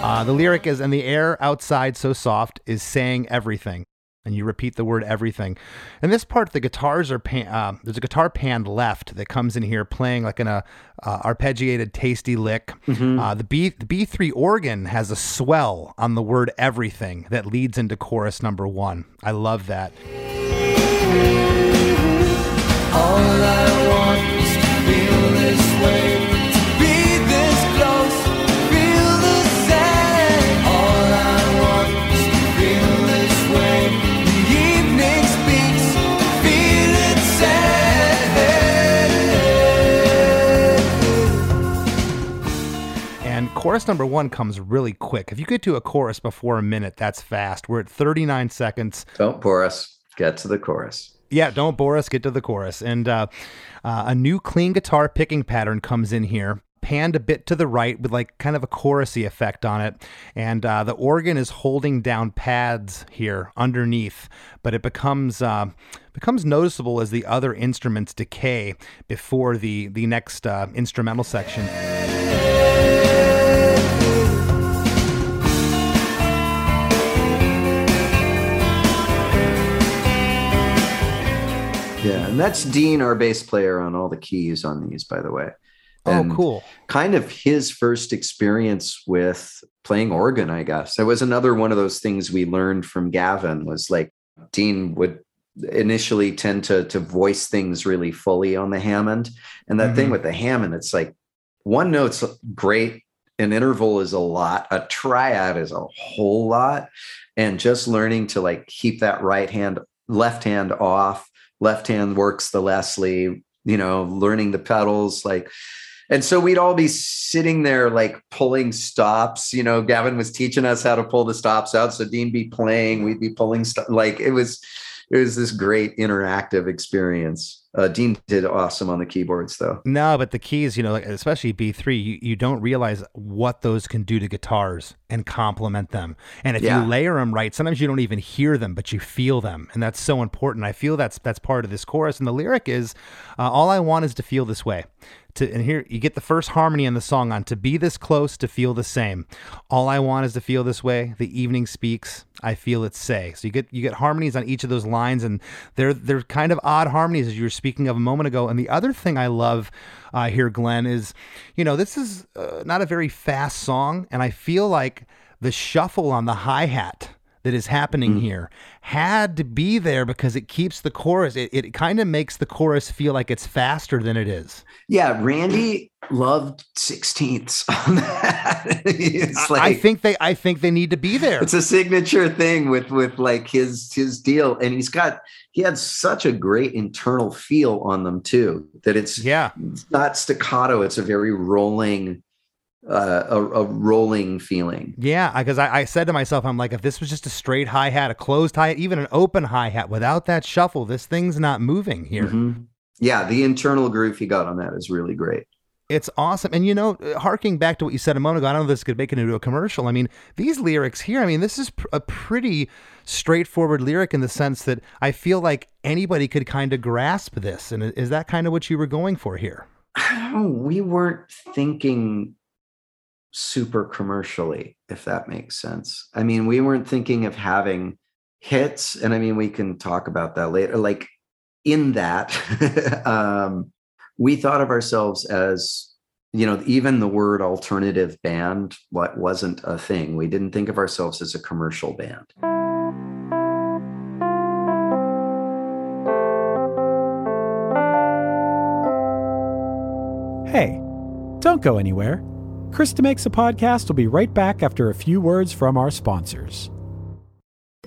Uh, the lyric is, and the air outside so soft is saying everything. And you repeat the word everything. In this part, the guitars are pan, uh, there's a guitar pan left that comes in here playing like in a uh, arpeggiated, tasty lick. Mm-hmm. Uh, the B the B three organ has a swell on the word everything that leads into chorus number one. I love that. Chorus number one comes really quick. If you get to a chorus before a minute, that's fast. We're at 39 seconds. Don't bore us. Get to the chorus. Yeah, don't bore us. Get to the chorus. And uh, uh, a new clean guitar picking pattern comes in here. panned a bit to the right with like kind of a chorusy effect on it. And uh, the organ is holding down pads here underneath, but it becomes uh, becomes noticeable as the other instruments decay before the the next uh, instrumental section. Yeah, and that's Dean, our bass player, on all the keys on these, by the way. And oh, cool. Kind of his first experience with playing organ, I guess. That was another one of those things we learned from Gavin was like Dean would initially tend to to voice things really fully on the Hammond. And that mm-hmm. thing with the Hammond, it's like one note's great, an interval is a lot, a triad is a whole lot. And just learning to like keep that right hand, left hand off left hand works the Leslie, you know, learning the pedals, like, and so we'd all be sitting there like pulling stops. You know, Gavin was teaching us how to pull the stops out. So Dean be playing, we'd be pulling stuff. Like it was, it was this great interactive experience. Uh, Dean did awesome on the keyboards, though. No, but the keys, you know, like especially B three, you, you don't realize what those can do to guitars and complement them. And if yeah. you layer them right, sometimes you don't even hear them, but you feel them, and that's so important. I feel that's that's part of this chorus, and the lyric is, uh, "All I want is to feel this way." To and here you get the first harmony in the song on to be this close to feel the same. All i want is to feel this way. The evening speaks. I feel it say. So you get you get harmonies on each of those lines and they're they're kind of odd harmonies as you were speaking of a moment ago. And the other thing i love uh, here Glen is you know this is uh, not a very fast song and i feel like the shuffle on the hi-hat that is happening mm. here had to be there because it keeps the chorus. It, it kind of makes the chorus feel like it's faster than it is. Yeah, Randy loved sixteenths [laughs] on that. it's like, I think they I think they need to be there. It's a signature thing with with like his his deal, and he's got he had such a great internal feel on them too that it's yeah it's not staccato. It's a very rolling uh, a, a, rolling feeling. Yeah, because I, I, said to myself, I'm like, if this was just a straight hi hat, a closed hi, even an open hi hat without that shuffle, this thing's not moving here. Mm-hmm. Yeah, the internal groove he got on that is really great. It's awesome. And you know, harking back to what you said a moment ago, I don't know if this could make it into a commercial. I mean, these lyrics here, I mean, this is pr- a pretty straightforward lyric in the sense that I feel like anybody could kind of grasp this. And is that kind of what you were going for here? [sighs] we weren't thinking super commercially, if that makes sense. I mean, we weren't thinking of having hits, and I mean, we can talk about that later. Like in that, [laughs] um, we thought of ourselves as you know even the word alternative band what wasn't a thing we didn't think of ourselves as a commercial band hey don't go anywhere Krista Makes a Podcast will be right back after a few words from our sponsors.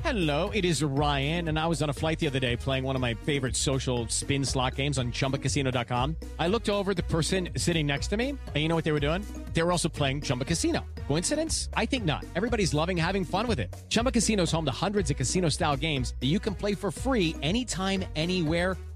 Hello, it is Ryan, and I was on a flight the other day playing one of my favorite social spin slot games on chumbacasino.com. I looked over the person sitting next to me, and you know what they were doing? They were also playing Chumba Casino. Coincidence? I think not. Everybody's loving having fun with it. Chumba Casino is home to hundreds of casino style games that you can play for free anytime, anywhere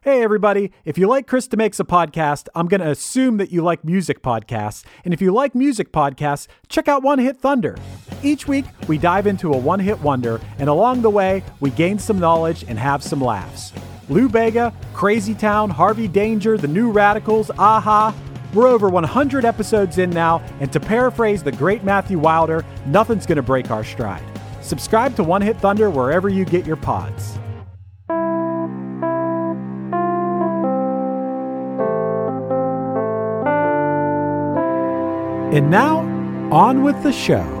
Hey, everybody. If you like Krista Makes a Podcast, I'm going to assume that you like music podcasts. And if you like music podcasts, check out One Hit Thunder. Each week, we dive into a one hit wonder, and along the way, we gain some knowledge and have some laughs. Lou Bega, Crazy Town, Harvey Danger, The New Radicals, a-ha. We're over 100 episodes in now, and to paraphrase the great Matthew Wilder, nothing's going to break our stride. Subscribe to One Hit Thunder wherever you get your pods. And now, on with the show.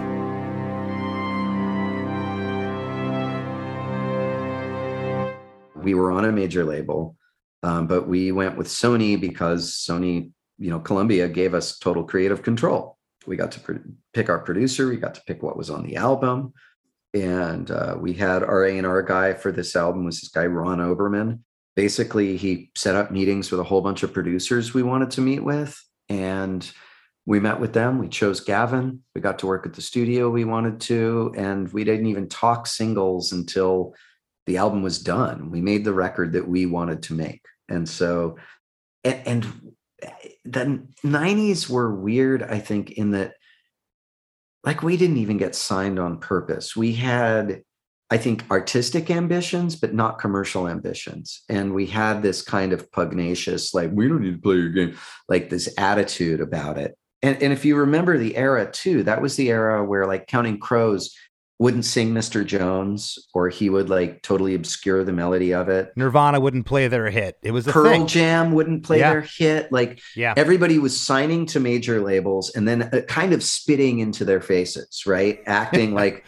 we were on a major label, um, but we went with Sony because Sony, you know, Columbia gave us total creative control. We got to pr- pick our producer, we got to pick what was on the album, and uh, we had our A and R guy for this album was this guy Ron Oberman. Basically, he set up meetings with a whole bunch of producers we wanted to meet with, and we met with them. We chose Gavin. We got to work at the studio we wanted to, and we didn't even talk singles until the album was done. We made the record that we wanted to make, and so, and, and the '90s were weird. I think in that, like, we didn't even get signed on purpose. We had I think, artistic ambitions, but not commercial ambitions. And we had this kind of pugnacious, like, we don't need to play your game, like this attitude about it. And, and if you remember the era too, that was the era where like Counting Crows wouldn't sing Mr. Jones or he would like totally obscure the melody of it. Nirvana wouldn't play their hit. It was a Pearl thing. Jam wouldn't play Yeah. their hit. Like Yeah. everybody was signing to major labels and then uh, kind of spitting into their faces, right? Acting [laughs] like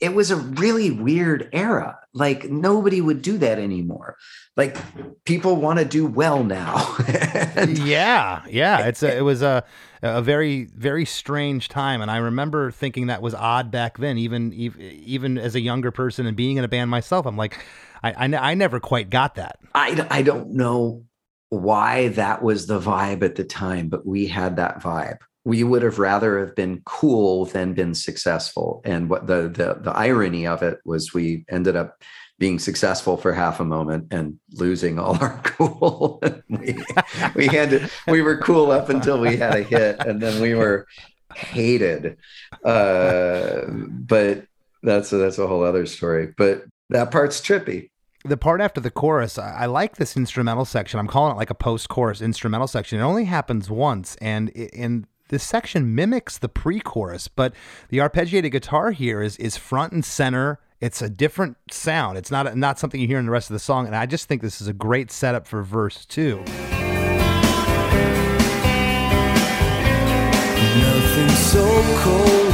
it was a really weird era. Like nobody would do that anymore. Like people want to do well now. [laughs] And- yeah, yeah. It's a, [laughs] it was a a very very strange time, and I remember thinking that was odd back then. Even ev- even as a younger person and being in a band myself, I'm like, I I, I never quite got that. I, I don't know why that was the vibe at the time, but we had that vibe. We would have rather have been cool than been successful. And what the the the irony of it was we ended up being successful for half a moment and losing all our [laughs] cool. we, we had to, we were cool up until we had a hit and then we were hated. Uh, but that's a, that's a whole other story. But that part's trippy. The part after the chorus, I, I like this instrumental section. I'm calling it like a post-chorus instrumental section. It only happens once, and i- and this section mimics the pre-chorus, but the arpeggiated guitar here is is front and center. It's a different sound. It's not not something you hear in the rest of the song, and I just think this is a great setup for verse two. Nothing so cold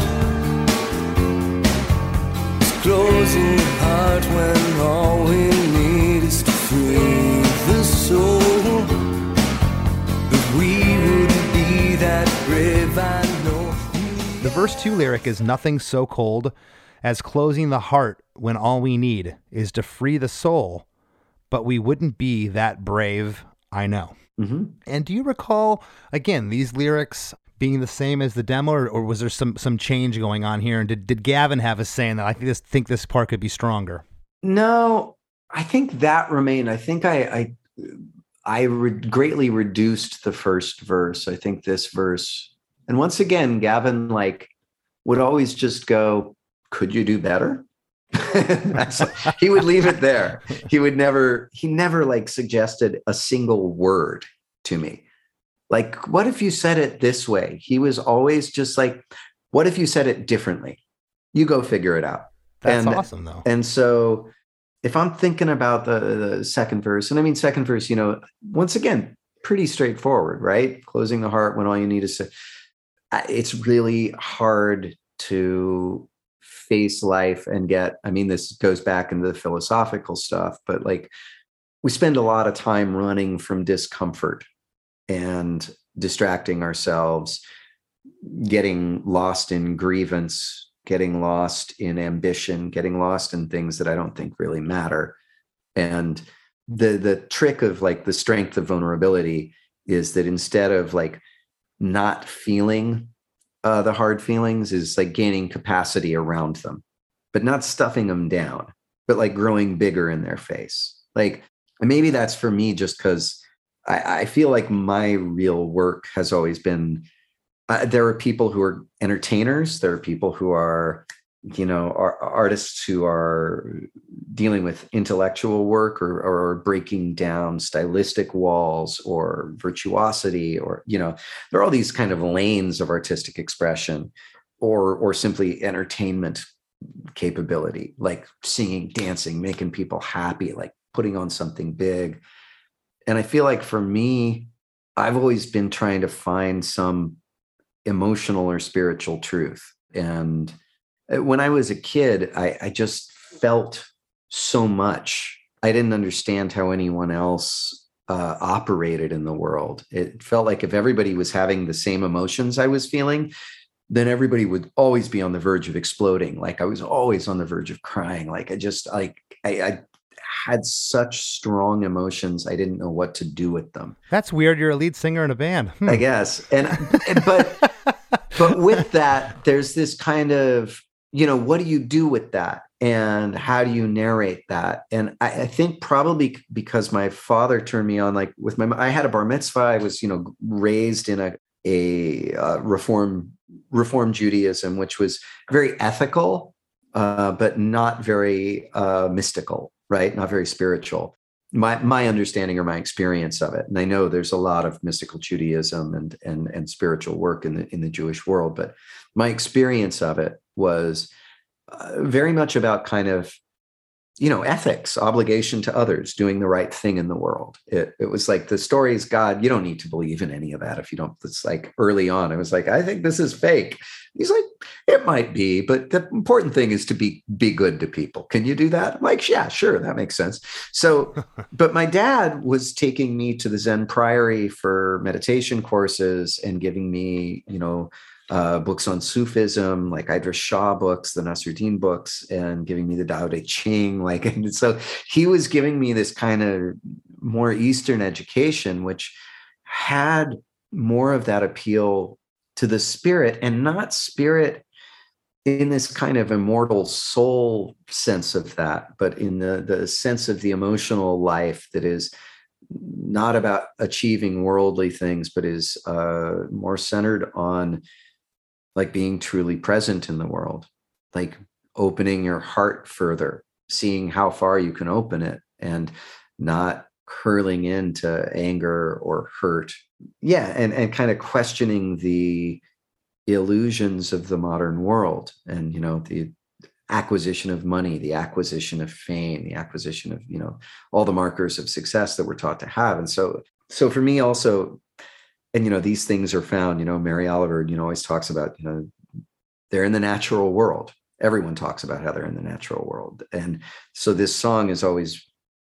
closing the heart when all we need is to free the soul. The verse 2 lyric is nothing so cold as closing the heart when all we need is to free the soul, but we wouldn't be that brave, I know. hmm And do you recall, again, these lyrics being the same as the demo, or, or was there some, some change going on here? And did, did Gavin have a say in that? I think this, think this part could be stronger. No, I think that remained. I think I I I re- greatly reduced the first verse. I think this verse, and once again, Gavin like would always just go, "Could you do better?" [laughs] He would leave it there. He would never. He never like suggested a single word to me. Like, what if you said it this way? He was always just like, "What if you said it differently?" You go figure it out. That's And- awesome, though. And so if I'm thinking about the, the second verse, and I mean, second verse, you know, once again, pretty straightforward, right? Closing the heart when all you need is To, it's really hard to face life and get, I mean, this goes back into the philosophical stuff, but like we spend a lot of time running from discomfort and distracting ourselves, getting lost in grievance, getting lost in ambition, getting lost in things that I don't think really matter. And the the trick of like the strength of vulnerability is that instead of like not feeling uh, the hard feelings is like gaining capacity around them, but not stuffing them down, but like growing bigger in their face. Like maybe that's for me just because I, I feel like my real work has always been uh, there are people who are entertainers there are people who are you know are artists who are dealing with intellectual work or, or breaking down stylistic walls or virtuosity or you know there are all these kind of lanes of artistic expression or or simply entertainment capability like singing dancing making people happy like putting on something big. And i feel like for me i've always been trying to find some emotional or spiritual truth. And uh, when I was a kid, I, I just felt so much. I didn't understand how anyone else uh, operated in the world. It felt like if everybody was having the same emotions I was feeling, then everybody would always be on the verge of exploding. Like I was always on the verge of crying. Like I just like I, I had such strong emotions. I didn't know what to do with them. That's weird. You're a lead singer in a band. Hmm. I guess. And and- but but with that, there's this kind of, you know, what do you do with that? And how do you narrate that? And I, I think probably because my father turned me on, like with my, I had a bar mitzvah. I was, you know, raised in a a uh, reform reform Judaism, which was very ethical, uh, but not very uh, mystical, right? Not very spiritual. My my understanding or my experience of it, and I know there's a lot of mystical Judaism and and and spiritual work in the in the Jewish world, but my experience of it was uh, very much about kind of you know ethics obligation to others doing the right thing in the world. It, it was like the story is god. You don't need to believe in any of that if you don't it's like early on it was like i think this is fake. He's like it might be but the important thing is to be be good to people. Can you do that? I'm like yeah sure that makes sense. So [laughs] but my dad was taking me to the zen priory for meditation courses and giving me you know uh, books on Sufism, like Idries Shah books, the Nasruddin books, and giving me the Tao Te Ching. [laughs] Like, and so he was giving me this kind of more Eastern education, which had more of that appeal to the spirit and not spirit in this kind of immortal soul sense of that, but in the, the sense of the emotional life that is not about achieving worldly things, but is uh, more centered on like being truly present in the world, like opening your heart further, seeing how far you can open it and not curling into anger or hurt. Yeah, and, and kind of questioning the illusions of the modern world and you know the acquisition of money the acquisition of fame the acquisition of you know all the markers of success that we're taught to have and so so for me also and you know these things are found you know mary oliver you know always talks about you know they're in the natural world. Everyone talks about how they're in the natural world. And so this song is always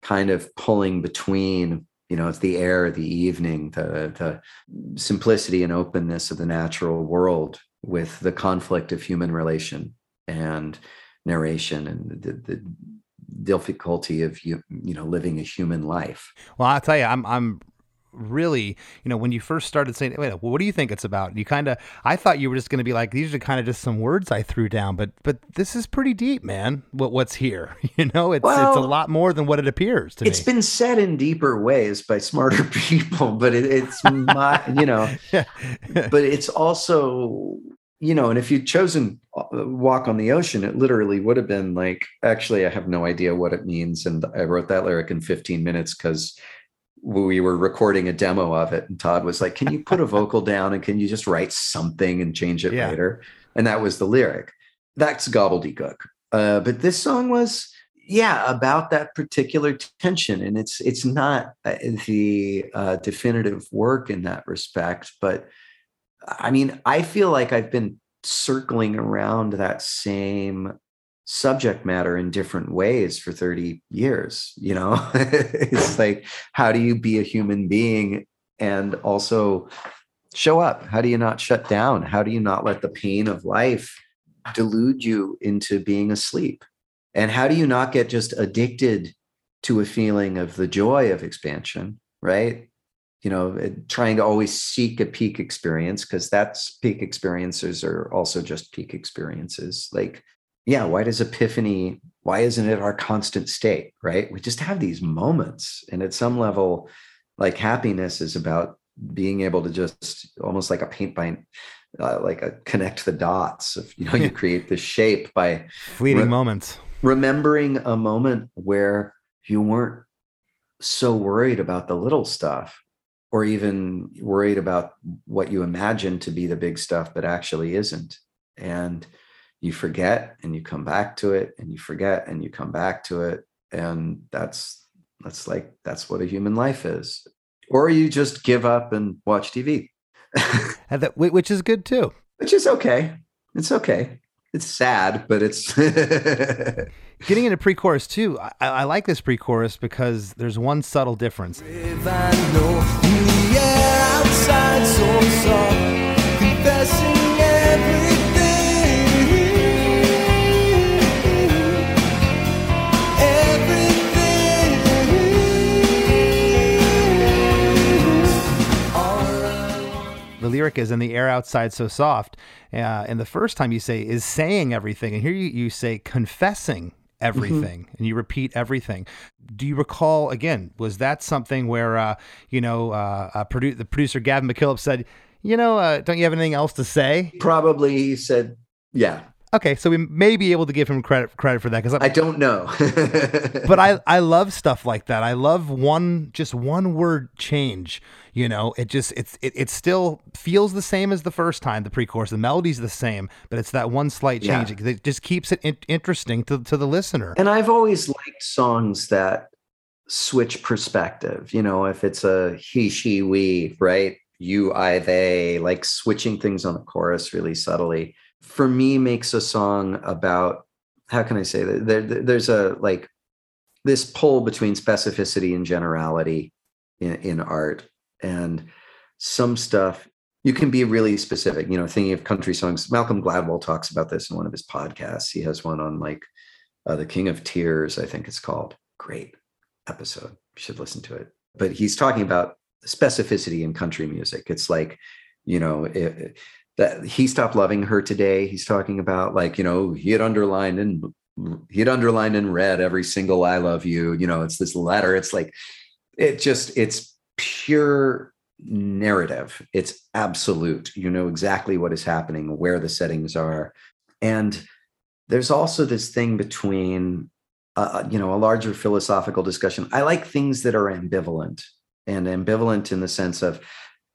kind of pulling between you know it's the air the evening the the simplicity and openness of the natural world with the conflict of human relation and narration and the, the difficulty of you you know living a human life. Well i'll tell you i'm i'm really, you know, when you first started saying, wait, what do you think it's about? You kind of, I thought you were just going to be like, these are kind of just some words I threw down, but, but this is pretty deep, man. What, what's here? [laughs] You know, it's, well, it's a lot more than what it appears to It's me. been said in deeper ways by smarter [laughs] people, but it, it's my, you know, [laughs] but it's also, you know, and if you'd chosen uh, walk on the ocean, it literally would have been like, actually, I have no idea what it means. And I wrote that lyric in 15 minutes because we were recording a demo of it and Todd was like, "Can you put a vocal [laughs] down and can you just write something and change it yeah. later?" And that was the lyric. That's gobbledygook. Uh, but this song was, yeah, about that particular tension, and it's it's not uh, the uh, definitive work in that respect. But I mean, I feel like I've been circling around that same subject matter in different ways for 30 years you know? [laughs] It's like how do you be a human being and also show up? How do you not shut down? How do you not let the pain of life delude you into being asleep? And how do you not get just addicted to a feeling of the joy of expansion right? You know eh, trying to always seek a peak experience because that's peak experiences are also just peak experiences. Like yeah, why does epiphany, why isn't it our constant state, right? We just have these moments. And at some level, like happiness is about being able to just almost like a paint by uh, like a connect the dots of you know you [laughs] create the shape by fleeting re- moments remembering a moment where you weren't so worried about the little stuff or even worried about what you imagine to be the big stuff but actually isn't and you forget and you come back to it and you forget and you come back to it and that's that's like that's what a human life is. Or you just give up and watch tv [laughs] that, which is good too. Which is okay. It's okay. It's sad but it's [laughs] getting into pre-chorus too I, I, like this pre-chorus because there's one subtle difference lyric lyric is "In the air outside so soft," uh, and the first time you say is saying everything, and here you, you say confessing everything and you repeat everything. Do you recall again? Was that something where uh, you know uh, uh, produ- the producer Gavin MacKillop said, "You know, uh, don't you have anything else to say?" Probably he said, yeah. Okay, so we may be able to give him credit credit for that because I don't know. [laughs] but I I love stuff like that. I love one just one word change. You know, it just it's it, it still feels the same as the first time. The pre-chorus, the melody's the same, but it's that one slight change. Yeah. It just keeps it in- interesting to to the listener. And I've always liked songs that switch perspective. You know, if it's a he, she, we, right? You, I, they, like switching things on the chorus really subtly. For me, makes a song about how can I say that? There, there- there's a like this pull between specificity and generality in, in art, and some stuff you can be really specific. You know, thinking of country songs. Malcolm Gladwell talks about this in one of his podcasts. He has one on like uh, the King of Tears, I think it's called. Great episode. You should listen to it. But he's talking about specificity in country music. It's like, you know, it, that he stopped loving her today. He's talking about like, you know, he had underlined and he had underlined and read every single I love you. You know, it's this letter. It's like, it just, it's pure narrative. It's absolute. You know exactly what is happening, where the settings are. And there's also this thing between uh, you know a larger philosophical discussion i like things that are ambivalent and ambivalent in the sense of uh,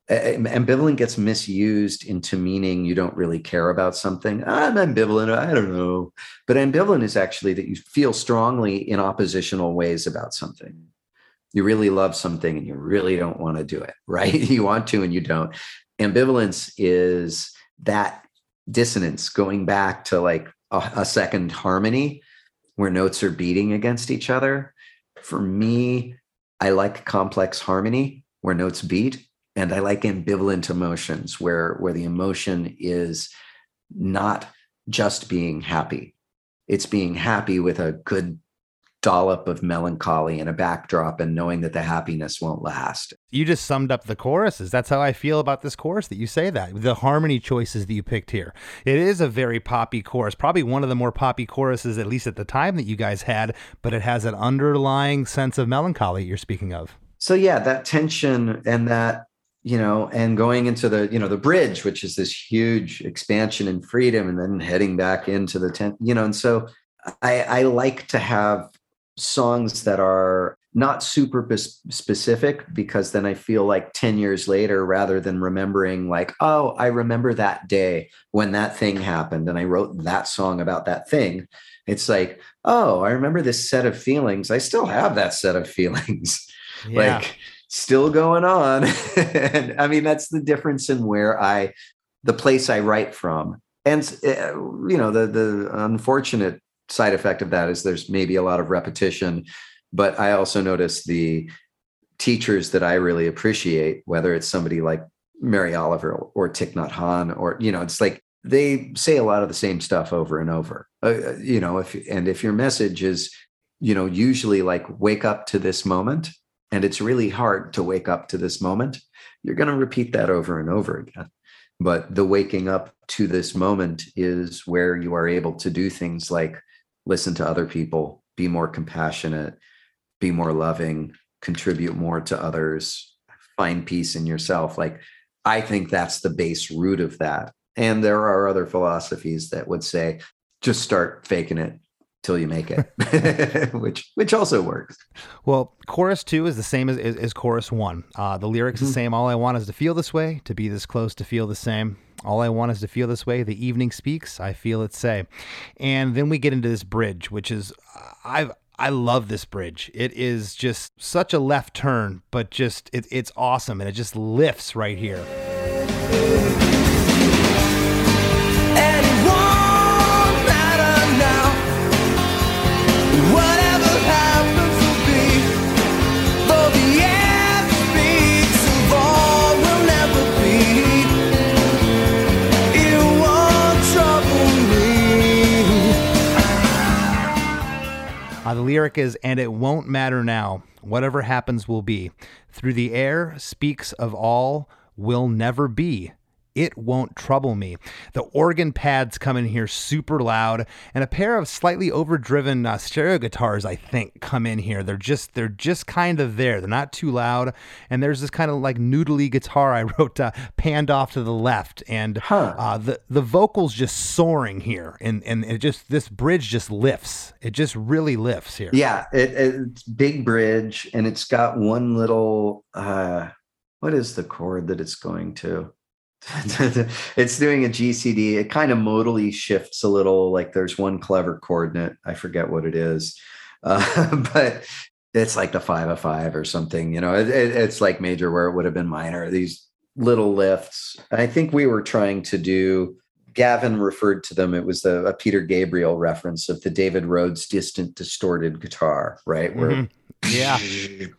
ambivalent gets misused into meaning you don't really care about something. I'm ambivalent i don't know. But ambivalent is actually that you feel strongly in oppositional ways about something. You really love something and you really don't want to do it [laughs] right? You want to and you don't. Ambivalence is that dissonance going back to like a, a second harmony where notes are beating against each other. For me, I like complex harmony where notes beat, and I like ambivalent emotions where where the emotion is not just being happy. It's being happy with a good dollop of melancholy and a backdrop and knowing that the happiness won't last. You just summed up the choruses. That's how I feel about this chorus that you say that. The harmony choices that you picked here. It is a very poppy chorus, probably one of the more poppy choruses, at least at the time that you guys had, but it has an underlying sense of melancholy you're speaking of. So yeah, that tension and that you know and going into the you know the bridge which is this huge expansion and freedom and then heading back into the tent you know and so i i like to have songs that are not super specific because then I feel like 10 years later, rather than remembering, like, oh, I remember that day when that thing happened and I wrote that song about that thing. It's like, oh, I remember this set of feelings. I still have that set of [laughs] feelings. Yeah. like, still going on. [laughs] and I mean, that's the difference in where I, the place I write from. And, uh, you know, the, the unfortunate side effect of that is there's maybe a lot of repetition but i also notice the teachers that i really appreciate whether it's somebody like mary oliver or Thich Nhat Hanh or you know it's like they say a lot of the same stuff over and over uh, you know if and if your message is you know usually like wake up to this moment and it's really hard to wake up to this moment you're going to repeat that over and over again but the waking up to this moment is where you are able to do things like listen to other people, be more compassionate, be more loving, contribute more to others, find peace in yourself. Like, I think that's the base root of that. And there are other philosophies that would say, just start faking it till you make it, [laughs] [laughs] which which also works. Well, chorus two is the same as, as, as chorus one. Uh, the lyrics Mm-hmm. the same. All I want is to feel this way, to be this close, to feel the same. All I want is to feel this way. The evening speaks. I feel it say, and then we get into this bridge, which is I've. I love this bridge. It is just such a left turn, but just it, it's awesome, and it just lifts right here. Uh, the lyric is, and it won't matter now. Whatever happens will be. Through the air speaks of all will never be. It Won't Trouble Me. The organ pads come in here super loud, and a pair of slightly overdriven uh, stereo guitars, I think, come in here. They're just they're just kind of there. They're not too loud, and there's this kind of like noodly guitar I [laughs] wrote uh, panned off to the left, and Huh. uh, the the vocals just soaring here, and and it just this bridge just lifts. It just really lifts here. Yeah, it, it's big bridge, and it's got one little. uh What is the chord that it's going to? It's doing a GCD. It kind of modally shifts a little. Like there's one clever coordinate. I forget what it is, [laughs] uh, but it's like the five of five or something. You know, it, it, it's like major where it would have been minor. These little lifts. I think we were trying to do. Gavin referred to them. It was the a Peter Gabriel reference of the David Rhodes distant distorted guitar, right? Where Mhm. Yeah. [laughs]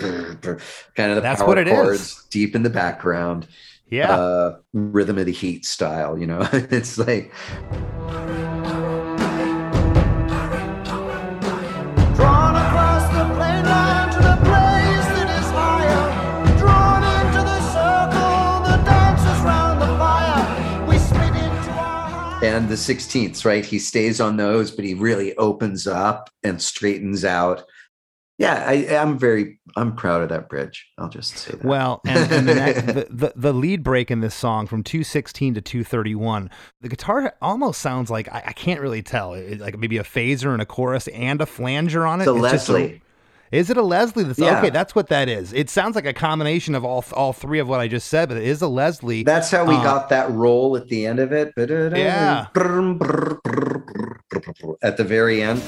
kind of the That's power what it is. chords deep in the background Yeah. uh rhythm of the heat style you know [laughs] it's like Drawn across the plain line to the place that is higher. Drawn into the circle, the dancers round the fire. We split into our and the 16ths right he stays on those but he really opens up and straightens out yeah i i'm very i'm proud of that bridge i'll just say that Well, and, and the, next, [laughs] the, the the lead break in this song from 216 to 231, the guitar almost sounds like I, I can't really tell, It- like maybe a phaser and a chorus and a flanger on it. The It's just a- Leslie. is it a Leslie? That's, Yeah. Okay, that's what that is. It sounds like a combination of all all three of what I just said, but it is a Leslie. that's how we Uh, got that roll at the end of it Yeah. at the very end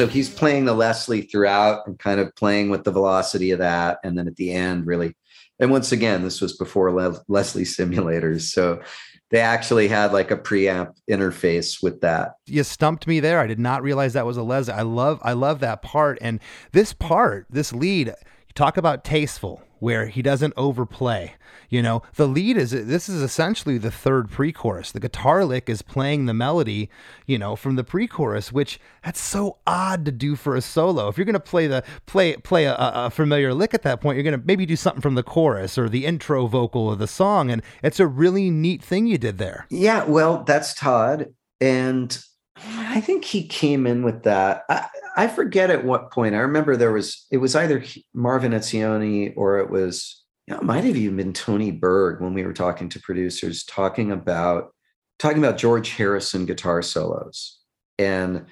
so he's playing the Leslie throughout and kind of playing with the velocity of that. And then at the end, really, and once again, this was before Le- Leslie simulators. So they actually had like a preamp interface with that. you stumped me there. I did not realize that was a Leslie. I love I love that part and this part, this lead. You talk about tasteful, where he doesn't overplay. You know, the lead is this is essentially the third pre-chorus. The guitar lick is playing the melody, you know, from the pre-chorus, which that's so odd to do for a solo. If you're gonna play the play play a, a familiar lick at that point, you're gonna maybe do something from the chorus or the intro vocal of the song, and it's a really neat thing you did there. Yeah, well, that's Todd. And I think he came in with that. I, I forget at what point. I remember there was, it was either Marvin Etzioni or it was, you know, it might have even been Tony Berg when we were talking to producers, talking about, talking about George Harrison guitar solos and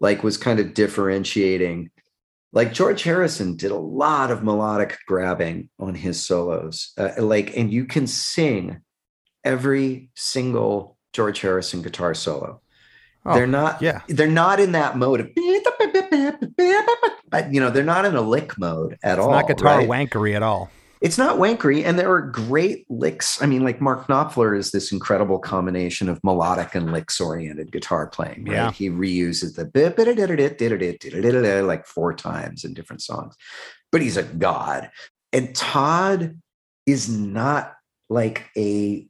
like was kind of differentiating. Like George Harrison did a lot of melodic grabbing on his solos. Uh, like, and you can sing every single George Harrison guitar solo. Oh, they're not yeah. they're not in that mode of you know, they're not in a lick mode at It's all. It's not guitar right? wankery at all. It's not wankery, and there are great licks. I mean, like Mark Knopfler is this incredible combination of melodic and licks oriented guitar playing. Right? Yeah. He reuses the like four times in different songs, but he's a god. And Todd is not like a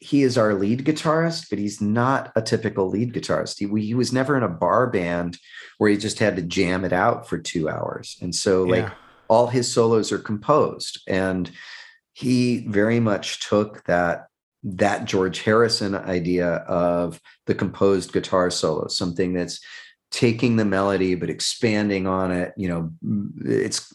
he is our lead guitarist, but he's not a typical lead guitarist. He, he was never in a bar band where he just had to jam it out for two hours. And so, like, Yeah. all his solos are composed. And he very much took that that George Harrison idea of the composed guitar solo, something that's taking the melody but expanding on it. You know, it's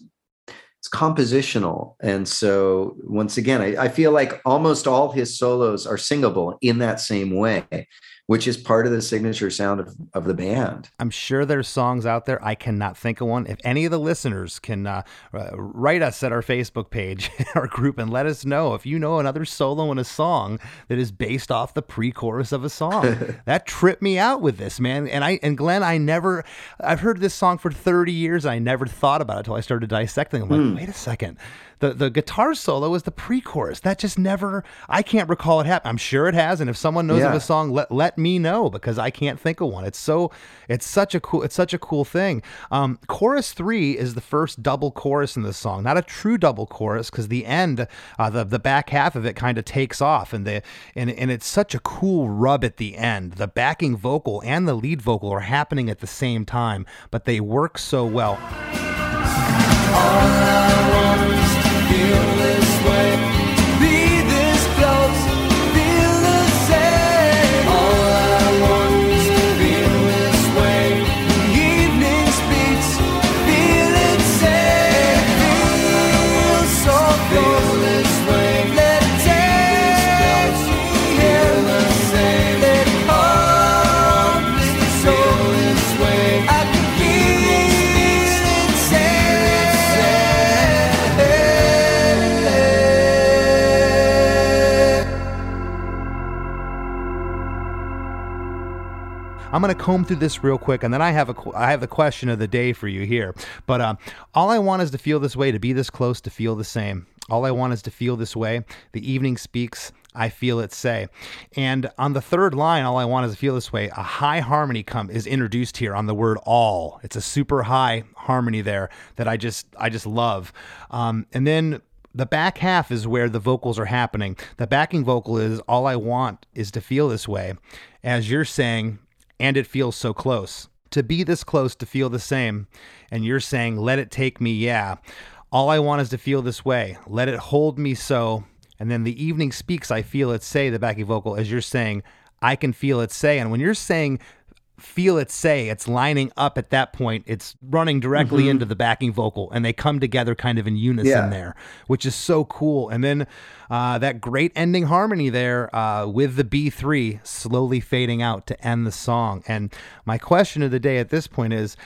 compositional. And so once again, I, I feel like almost all his solos are singable in that same way, which is part of the signature sound of, of the band. I'm sure there's songs out there. I cannot think of one. If any of the listeners can uh, uh, write us at our Facebook page, [laughs] our group, and let us know if you know another solo in a song that is based off the pre-chorus of a song. [laughs] that tripped me out with this man. And I and Glen, I never, I've heard this song for 30 years. And I never thought about it until I started dissecting. I'm like, wait a second. The, the guitar solo is the pre-chorus. That just never. I can't recall it happen. I'm sure it has. And if someone knows of a song, let let me know because I can't think of one. It's so it's such a cool it's such a cool thing. Um, chorus three is the first double chorus in the song, not a true double chorus because the end, uh, the the back half of it kind of takes off, and the and and it's such a cool rub at the end. The backing vocal and the lead vocal are happening at the same time, but they work so well. I'm going to comb through this real quick, and then I have a I have the question of the day for you here. But uh, all I want is to feel this way, to be this close, to feel the same. All I want is to feel this way. The evening speaks. I feel it say. And on the third line, all I want is to feel this way. A high harmony come is introduced here on the word all. It's a super high harmony there that I just I just love. Um, and then the back half is where the vocals are happening. The backing vocal is all I want is to feel this way. As you're saying, and it feels so close. To be this close to feel the same, and you're saying, let it take me, yeah. All I want is to feel this way. Let it hold me so. And then the evening speaks, I feel it say, the backing vocal, as you're saying, I can feel it say. And when you're saying feel it say, it's lining up at that point, it's running directly into the backing vocal, and they come together kind of in unison Yeah. there, which is so cool. And then uh, that great ending harmony there uh, with the B3 slowly fading out to end the song. And my question of the day at this point is.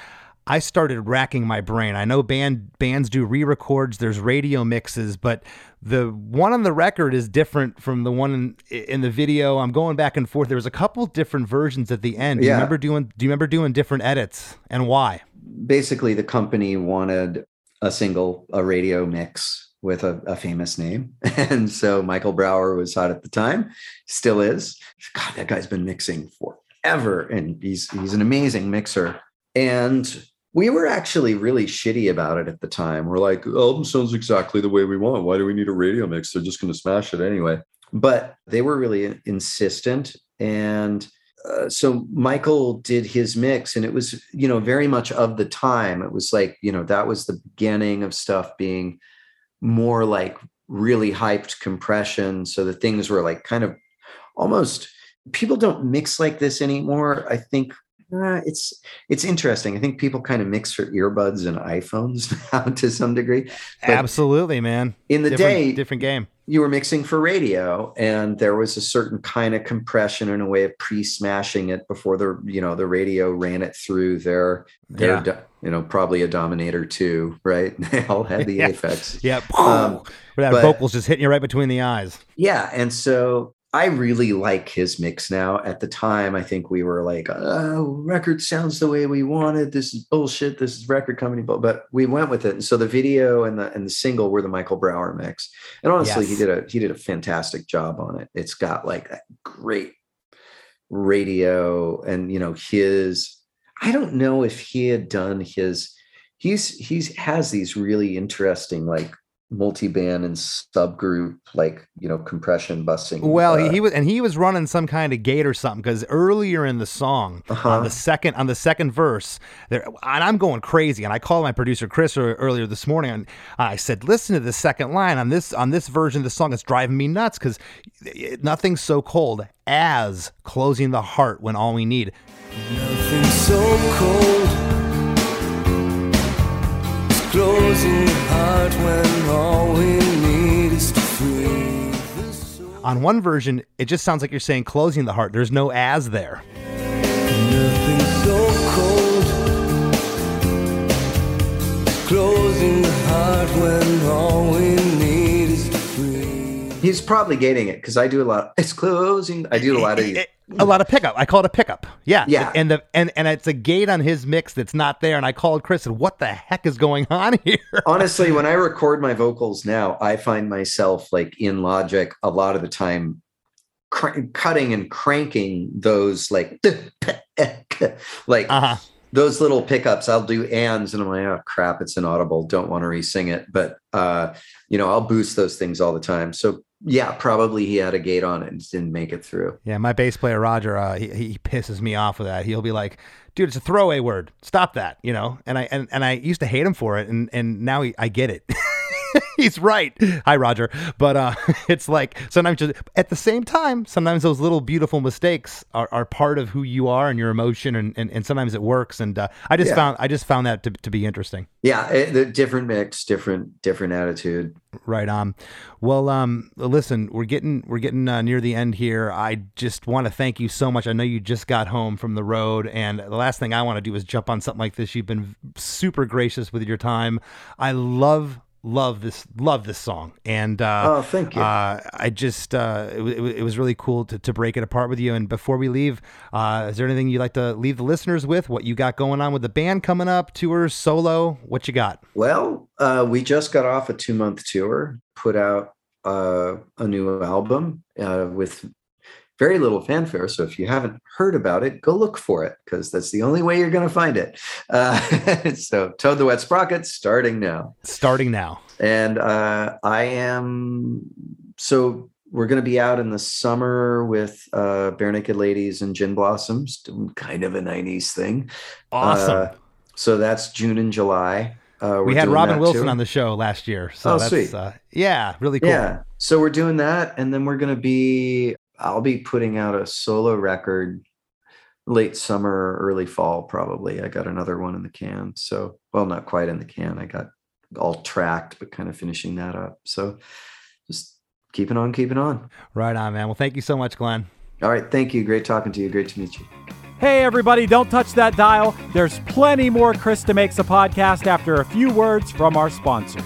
I started racking my brain. I know band bands do re-records, there's radio mixes, but the one on the record is different from the one in, in the video. I'm going back and forth. There was a couple different versions at the end. Do you Yeah. remember doing do you remember doing different edits and why? basically the company wanted a single a radio mix with a, a famous name [laughs] and so Michael Brauer was hot at the time still is god that guy's been mixing forever and he's he's an amazing mixer and we were actually really shitty about it at the time we're like album sounds exactly the way we want why do we need a radio mix they're just going to smash it anyway but they were really insistent and uh, so Michael did his mix, and it was, you know, very much of the time. It was like, you know, that was the beginning of stuff being more like really hyped compression. So the things were like kind of almost people don't mix like this anymore. I think uh, it's it's interesting. I think people kind of mix for earbuds and iPhones [laughs] now to some degree. But Absolutely, man. in the different, day, different game. you were mixing for radio and there was a certain kind of compression and a way of pre-smashing it before the you know the radio ran it through their their Yeah. do- you know probably a dominator too right [laughs] they all had the [laughs] Yeah. effects Yeah. Um, that vocals just hitting you right between the eyes. yeah and so i really like his mix now. At the time i think we were like oh record sounds the way we wanted this is bullshit. This is record company bull-" but we went with it. And so the video and the and the single were the Michael Brauer mix. And honestly he did a he did a fantastic job on it. It's got like that great radio and you know his i don't know if he had done his he's he's has these really interesting like multi-band and subgroup like you know compression busting Well, he, uh, he was, and he was running some kind of gate or something because earlier in the song, Uh-huh. on the second on the second verse, there, and I'm going crazy. And I called my producer Chris earlier this morning, and I said, "Listen to the second line on this on this version of the song. It's driving me nuts because nothing's so cold as closing the heart when all we need." Nothing so cold. On one version, it just sounds like you're saying closing the heart. There's no as there. Nothing so cold. Closing the heart when all we he's probably gating it because i do a lot [laughs] it's closing i do a lot of. It- a lot of pickup. I call it a pickup. Yeah, Yeah. And the and and it's a gate on his mix that's not there. And I called Chris and what the heck is going [laughs] on here? honestly when i record my vocals now i find myself like in logic a lot of the time cr- cutting and cranking those like [laughs] like Uh-huh. those little pickups i'll do ands and i'm like oh crap it's inaudible don't want to re-sing it but uh you know i'll boost those things all the time so yeah probably he had a gate on it and didn't make it through Yeah, my bass player Roger, uh, he, he pisses me off with that. He'll be like, "Dude, it's a throwaway word. Stop that," you know. And I and, and I used to hate him for it, and and now he, I get it. [laughs] [laughs] He's right. Hi, Roger. But uh, [laughs] it's like sometimes just at the same time, sometimes those little beautiful mistakes are, are part of who you are and your emotion, and, and, and sometimes it works. And uh, I just Yeah. found I just found that to, to be interesting. yeah it, the different mix different different attitude Right on. Well, um, listen, we're getting we're getting uh, near the end here. I just want to thank you so much. I know you just got home from the road, and the last thing I want to do is jump on something like this. You've been super gracious with your time. I love love this love this song, and uh, Oh, thank you. Uh, I just uh, it, wa- it, was really cool to, to break it apart with you. And before we leave, uh, is there anything you'd like to leave the listeners with? What you got going on with the band coming up, tours, solo? What you got? Well, uh, we just got off a two month tour, put out uh, a new album uh, with very little fanfare. So if you haven't heard about it, go look for it because that's the only way you're going to find it. Uh, [laughs] so Toad the Wet Sprocket starting now. Starting now. And uh, I am so we're going to be out in the summer with uh, Barenaked Ladies and Gin Blossoms, doing kind of a 90s thing. Awesome. Uh, so that's June and July. Uh, we had Robin Wilson too. on the show last year. So Oh, that's sweet. Uh, yeah, really cool. Yeah. So we're doing that. And then we're going to be, I'll be putting out a solo record late summer, early fall, probably. I got another one in the can. So, well, not quite in the can. I got all tracked, but kind of finishing that up. So just keeping on, keeping on. Right on, man. Well, thank you so much, Glen. All right. Thank you. Great talking to you. Great to meet you. Hey, everybody, don't touch that dial. There's plenty more Krista Makes a Podcast after a few words from our sponsors.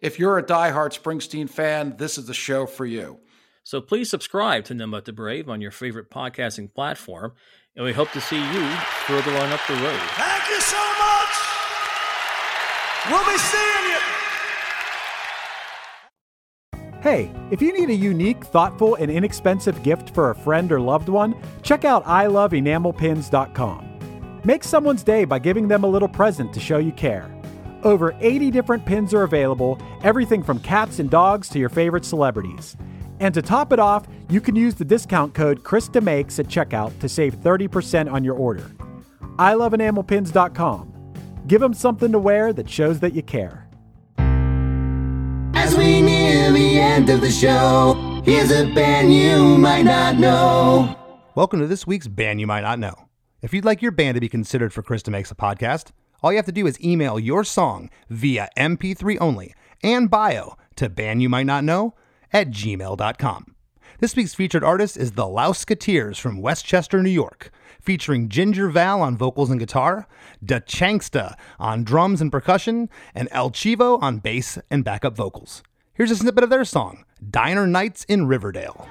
If you're a diehard Springsteen fan, this is the show for you. So please subscribe to None the Brave on your favorite podcasting platform, and we hope to see you further on up the road. Thank you so much. We'll be seeing you. Hey, if you need a unique, thoughtful, and inexpensive gift for a friend or loved one, check out iloveenamelpins.com. Make someone's day by giving them a little present to show you care. Over 80 different pins are available, everything from cats and dogs to your favorite celebrities. And to top it off, you can use the discount code KristaMakes at checkout to save 30% on your order. iloveenamelpins.com. Give them something to wear that shows that you care. As we near the end of the show, here's a band you might not know. Welcome to this week's Band You Might Not Know. If you'd like your band to be considered for Krista Makes a Podcast, all you have to do is email your song via MP3 only and bio to bandyoumightnotknow at gmail.com. This week's featured artist is the Louseketeers from Westchester, New York, featuring Ginger Val on vocals and guitar, Da Chanksta on drums and percussion, and El Chivo on bass and backup vocals. Here's a snippet of their song, Diner Nights in Riverdale.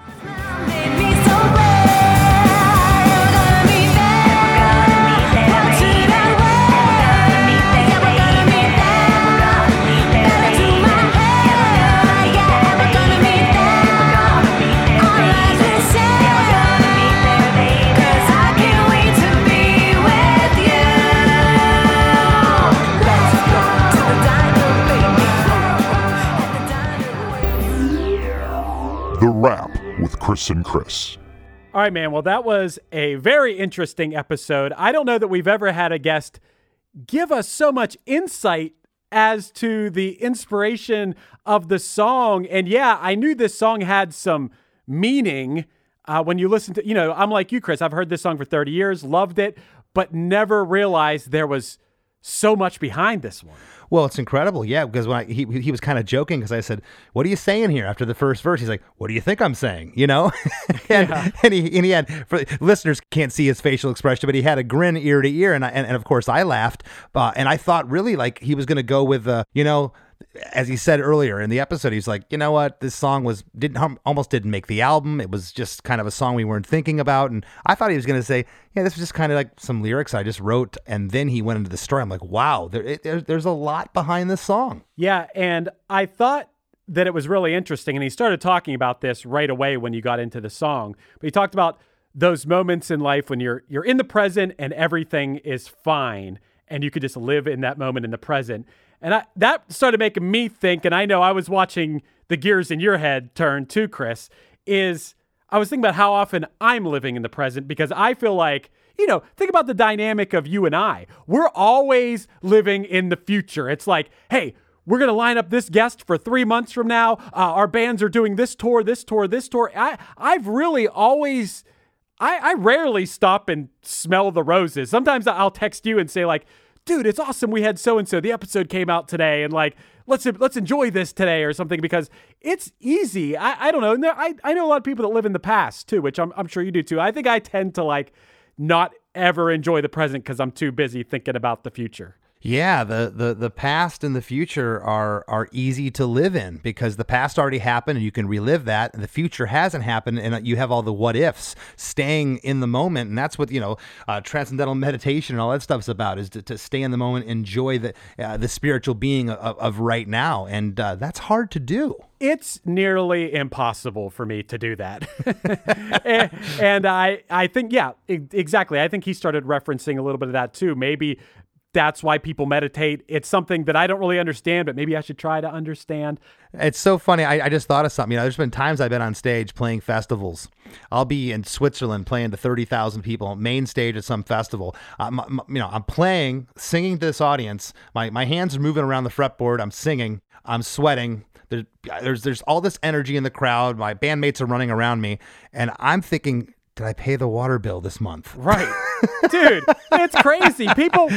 With Chris and Chris. All right, man. Well, that was a very interesting episode. I don't know that we've ever had a guest give us so much insight as to the inspiration of the song. And yeah, I knew this song had some meaning uh, when you listen to, you know, I'm like you, Chris. I've heard this song for 30 years, loved it, but never realized there was so much behind this one. Well, it's incredible, yeah. Because when I, he he was kind of joking because I said, "What are you saying here?" After the first verse, he's like, "What do you think I'm saying?" You know, [laughs] and, and he and he had for listeners can't see his facial expression, but he had a grin ear to ear, and I, and, and of course I laughed, uh, and I thought really like he was going to go with the you know as he said earlier in the episode, he's like, you know what, this song was didn't almost didn't make the album. It was just kind of a song we weren't thinking about, and I thought he was going to say, yeah, this was just kind of like some lyrics I just wrote, and then he went into the story. I'm like, wow, there, it, there there's a lot behind this song. Yeah, and I thought that it was really interesting, and he started talking about this right away when you got into the song. But he talked about those moments in life when you're you're in the present and everything is fine, and you could just live in that moment in the present. And I, that started making me think, and I know I was watching the gears in your head turn too, Chris, is I was thinking about how often I'm living in the present because I feel like, you know, think about the dynamic of you and I. We're always living in the future. It's like, hey, we're going to line up this guest for three months from now. Uh, our bands are doing this tour, this tour, this tour. I, I've really always, I, I rarely stop and smell the roses. Sometimes I'll text you and say, like, dude, it's awesome. We had so and so. The episode came out today, and like, let's let's enjoy this today or something because it's easy. I, I don't know. No, I I know a lot of people that live in the past too, which I'm I'm sure you do too. I think I tend to like not ever enjoy the present because I'm too busy thinking about the future. Yeah, the, the the past and the future are are easy to live in because the past already happened and you can relive that, and the future hasn't happened, and you have all the what ifs. Staying in the moment, and that's what you know, uh, transcendental [laughs] meditation and all that stuff's about is to, to stay in the moment, enjoy the uh, the spiritual being of, of right now, and uh, that's hard to do it's nearly impossible for me to do that. [laughs] and, and, I I think yeah, exactly. I think he started referencing a little bit of that too. Maybe that's why people meditate. It's something that I don't really understand, but maybe I should try to understand. It's so funny. I, I, just thought of something. You know, there's been times I've been on stage playing festivals. I'll be in Switzerland playing to 30,000 people, main stage at some festival. Uh, I'm, you know, I'm playing, singing to this audience. My, my hands are moving around the fretboard. I'm singing. I'm sweating. There's, there's all this energy in the crowd. My bandmates are running around me. And I'm thinking, did I pay the water bill this month? Right. [laughs] Dude, it's crazy. People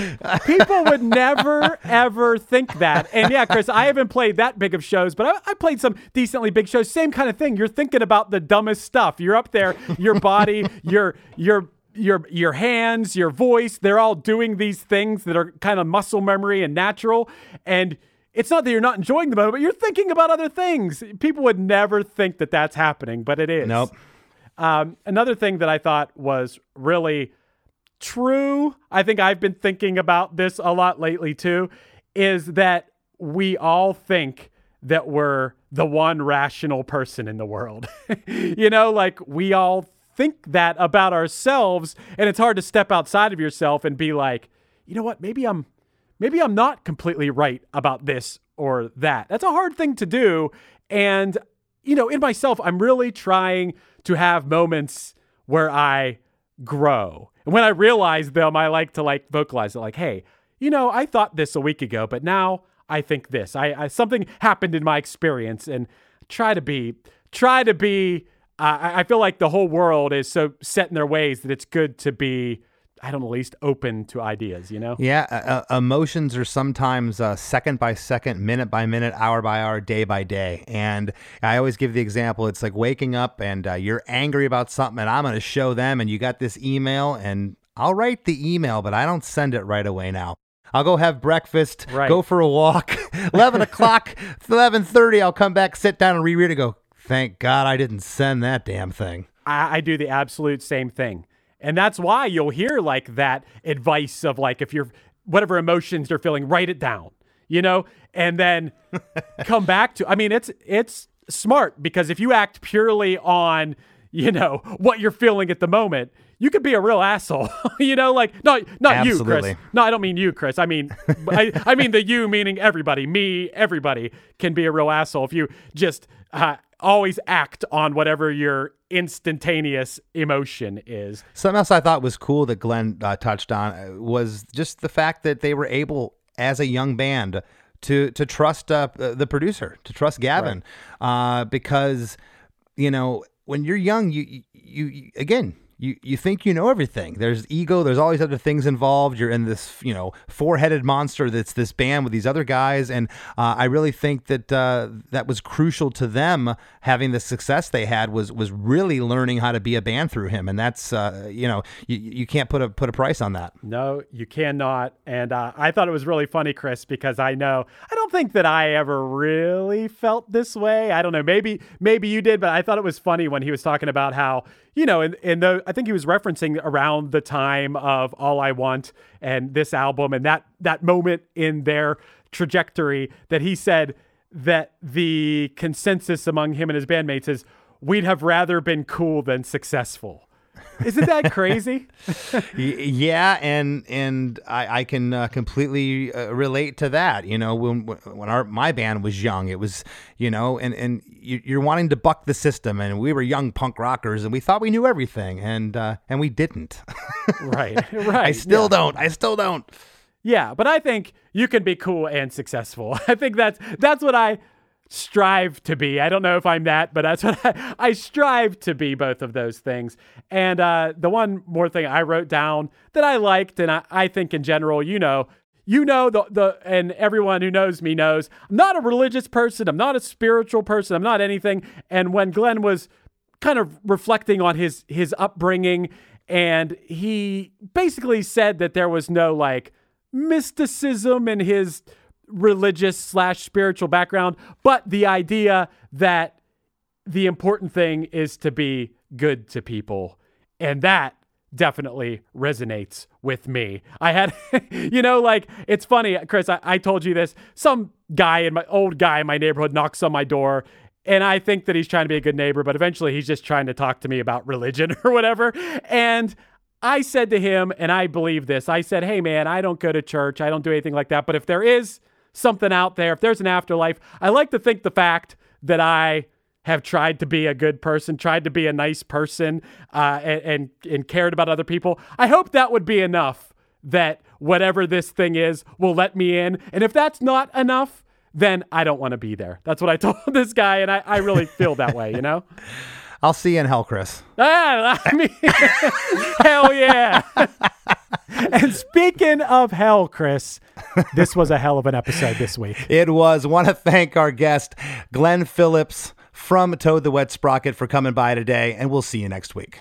people would never ever think that. And yeah, Chris, I haven't played that big of shows, but I, I, played some decently big shows. Same kind of thing. You're thinking about the dumbest stuff. You're up there, your body, [laughs] your your your your hands, your voice, they're all doing these things that are kind of muscle memory and natural. And it's not that you're not enjoying the moment, but you're thinking about other things. People would never think that that's happening, but it is. Nope. Um, another thing that I thought was really true, I think I've been thinking about this a lot lately too, is that we all think that we're the one rational person in the world. [laughs] you know, like we all think that about ourselves, and it's hard to step outside of yourself and be like, you know what, maybe I'm maybe I'm not completely right about this or that. That's a hard thing to do. And, you know, in myself, I'm really trying to have moments where I grow. And when I realize them, I like to like vocalize it like, hey, you know, I thought this a week ago, but now I think this. I, I something happened in my experience and try to be try to be uh, I feel like the whole world is so set in their ways that it's good to be I don't know, at least open to ideas, you know? Yeah. Uh, uh, emotions are sometimes uh, second by second, minute by minute, hour by hour, day by day. And I always give the example it's like waking up and uh, you're angry about something, and I'm going to show them, and you got this email, and I'll write the email, but I don't send it right away now. I'll go have breakfast, right. go for a walk. [laughs] Eleven [laughs] o'clock, eleven thirty. I'll come back, sit down, and reread it. Go. Thank God I didn't send that damn thing. I, I do the absolute same thing. And that's why you'll hear like that advice of like, if you're whatever emotions you're feeling, write it down, you know, and then [laughs] come back to, I mean, it's, it's smart because if you act purely on, you know, what you're feeling at the moment, you could be a real asshole, [laughs] you know, like not not Absolutely. you, Chris. No, I don't mean you, Chris. I mean, [laughs] I, I mean the you meaning everybody, me, everybody can be a real asshole if you just uh, always act on whatever your instantaneous emotion is. Something else I thought was cool that Glen uh, touched on uh, was just the fact that they were able, as a young band, to to trust uh, the producer, to trust Gavin, right. uh, because you know when you're young, you, you you again you you think you know everything. There's ego. There's always other things involved. You're in this you know four headed monster that's this band with these other guys, and uh, I really think that uh, that was crucial to them having the success they had was was really learning how to be a band through him, and that's uh, you know you, you can't put a put a price on that. No, you cannot. And uh, I thought it was really funny, Chris, because I know I don't think that I ever really felt this way. I don't know. Maybe maybe you did, but I thought it was funny when he was talking about how you know, and in the I think he was referencing around the time of All I Want and this album and that that moment in their trajectory that he said that the consensus among him and his bandmates is we'd have rather been cool than successful. Isn't that crazy? [laughs] yeah, and and I, I can uh, completely uh, relate to that. You know, when when our my band was young, it was you know, and and you're wanting to buck the system, and we were young punk rockers, and we thought we knew everything, and uh, and we didn't. right, [laughs] right. I still yeah. don't. I still don't. Yeah, but I think you can be cool and successful. [laughs] I think that's that's what I strive to be. I don't know if I'm that, but that's [laughs] what I, I strive to be both of those things. And uh, the one more thing I wrote down that I liked, and I, I think in general, you know, you know the the and everyone who knows me knows I'm not a religious person. I'm not a spiritual person. I'm not anything. And when Glen was kind of reflecting on his his upbringing, and he basically said that there was no like mysticism in his religious slash spiritual background, but the idea that the important thing is to be good to people. And that definitely resonates with me. I had, [laughs] you know, like it's funny, Chris, I, I told you this. Some guy in my old guy in my neighborhood knocks on my door and I think that he's trying to be a good neighbor, but eventually he's just trying to talk to me about religion [laughs] or whatever. And I said to him, and I believe this I said, Hey, man, I don't go to church. I don't do anything like that. But if there is something out there, if there's an afterlife, I like to think the fact that I have tried to be a good person, tried to be a nice person, uh, and, and, and cared about other people. I hope that would be enough that whatever this thing is will let me in. And if that's not enough, then I don't want to be there. That's what I [laughs] told this guy, and I, I really feel that way, you know? [laughs] I'll see you in hell, Chris. Ah, I mean, [laughs] hell yeah. [laughs] and speaking of hell, Chris, this was a hell of an episode this week. It was. Want to thank our guest, Glen Phillips from Toad the Wet Sprocket, for coming by today, and we'll see you next week.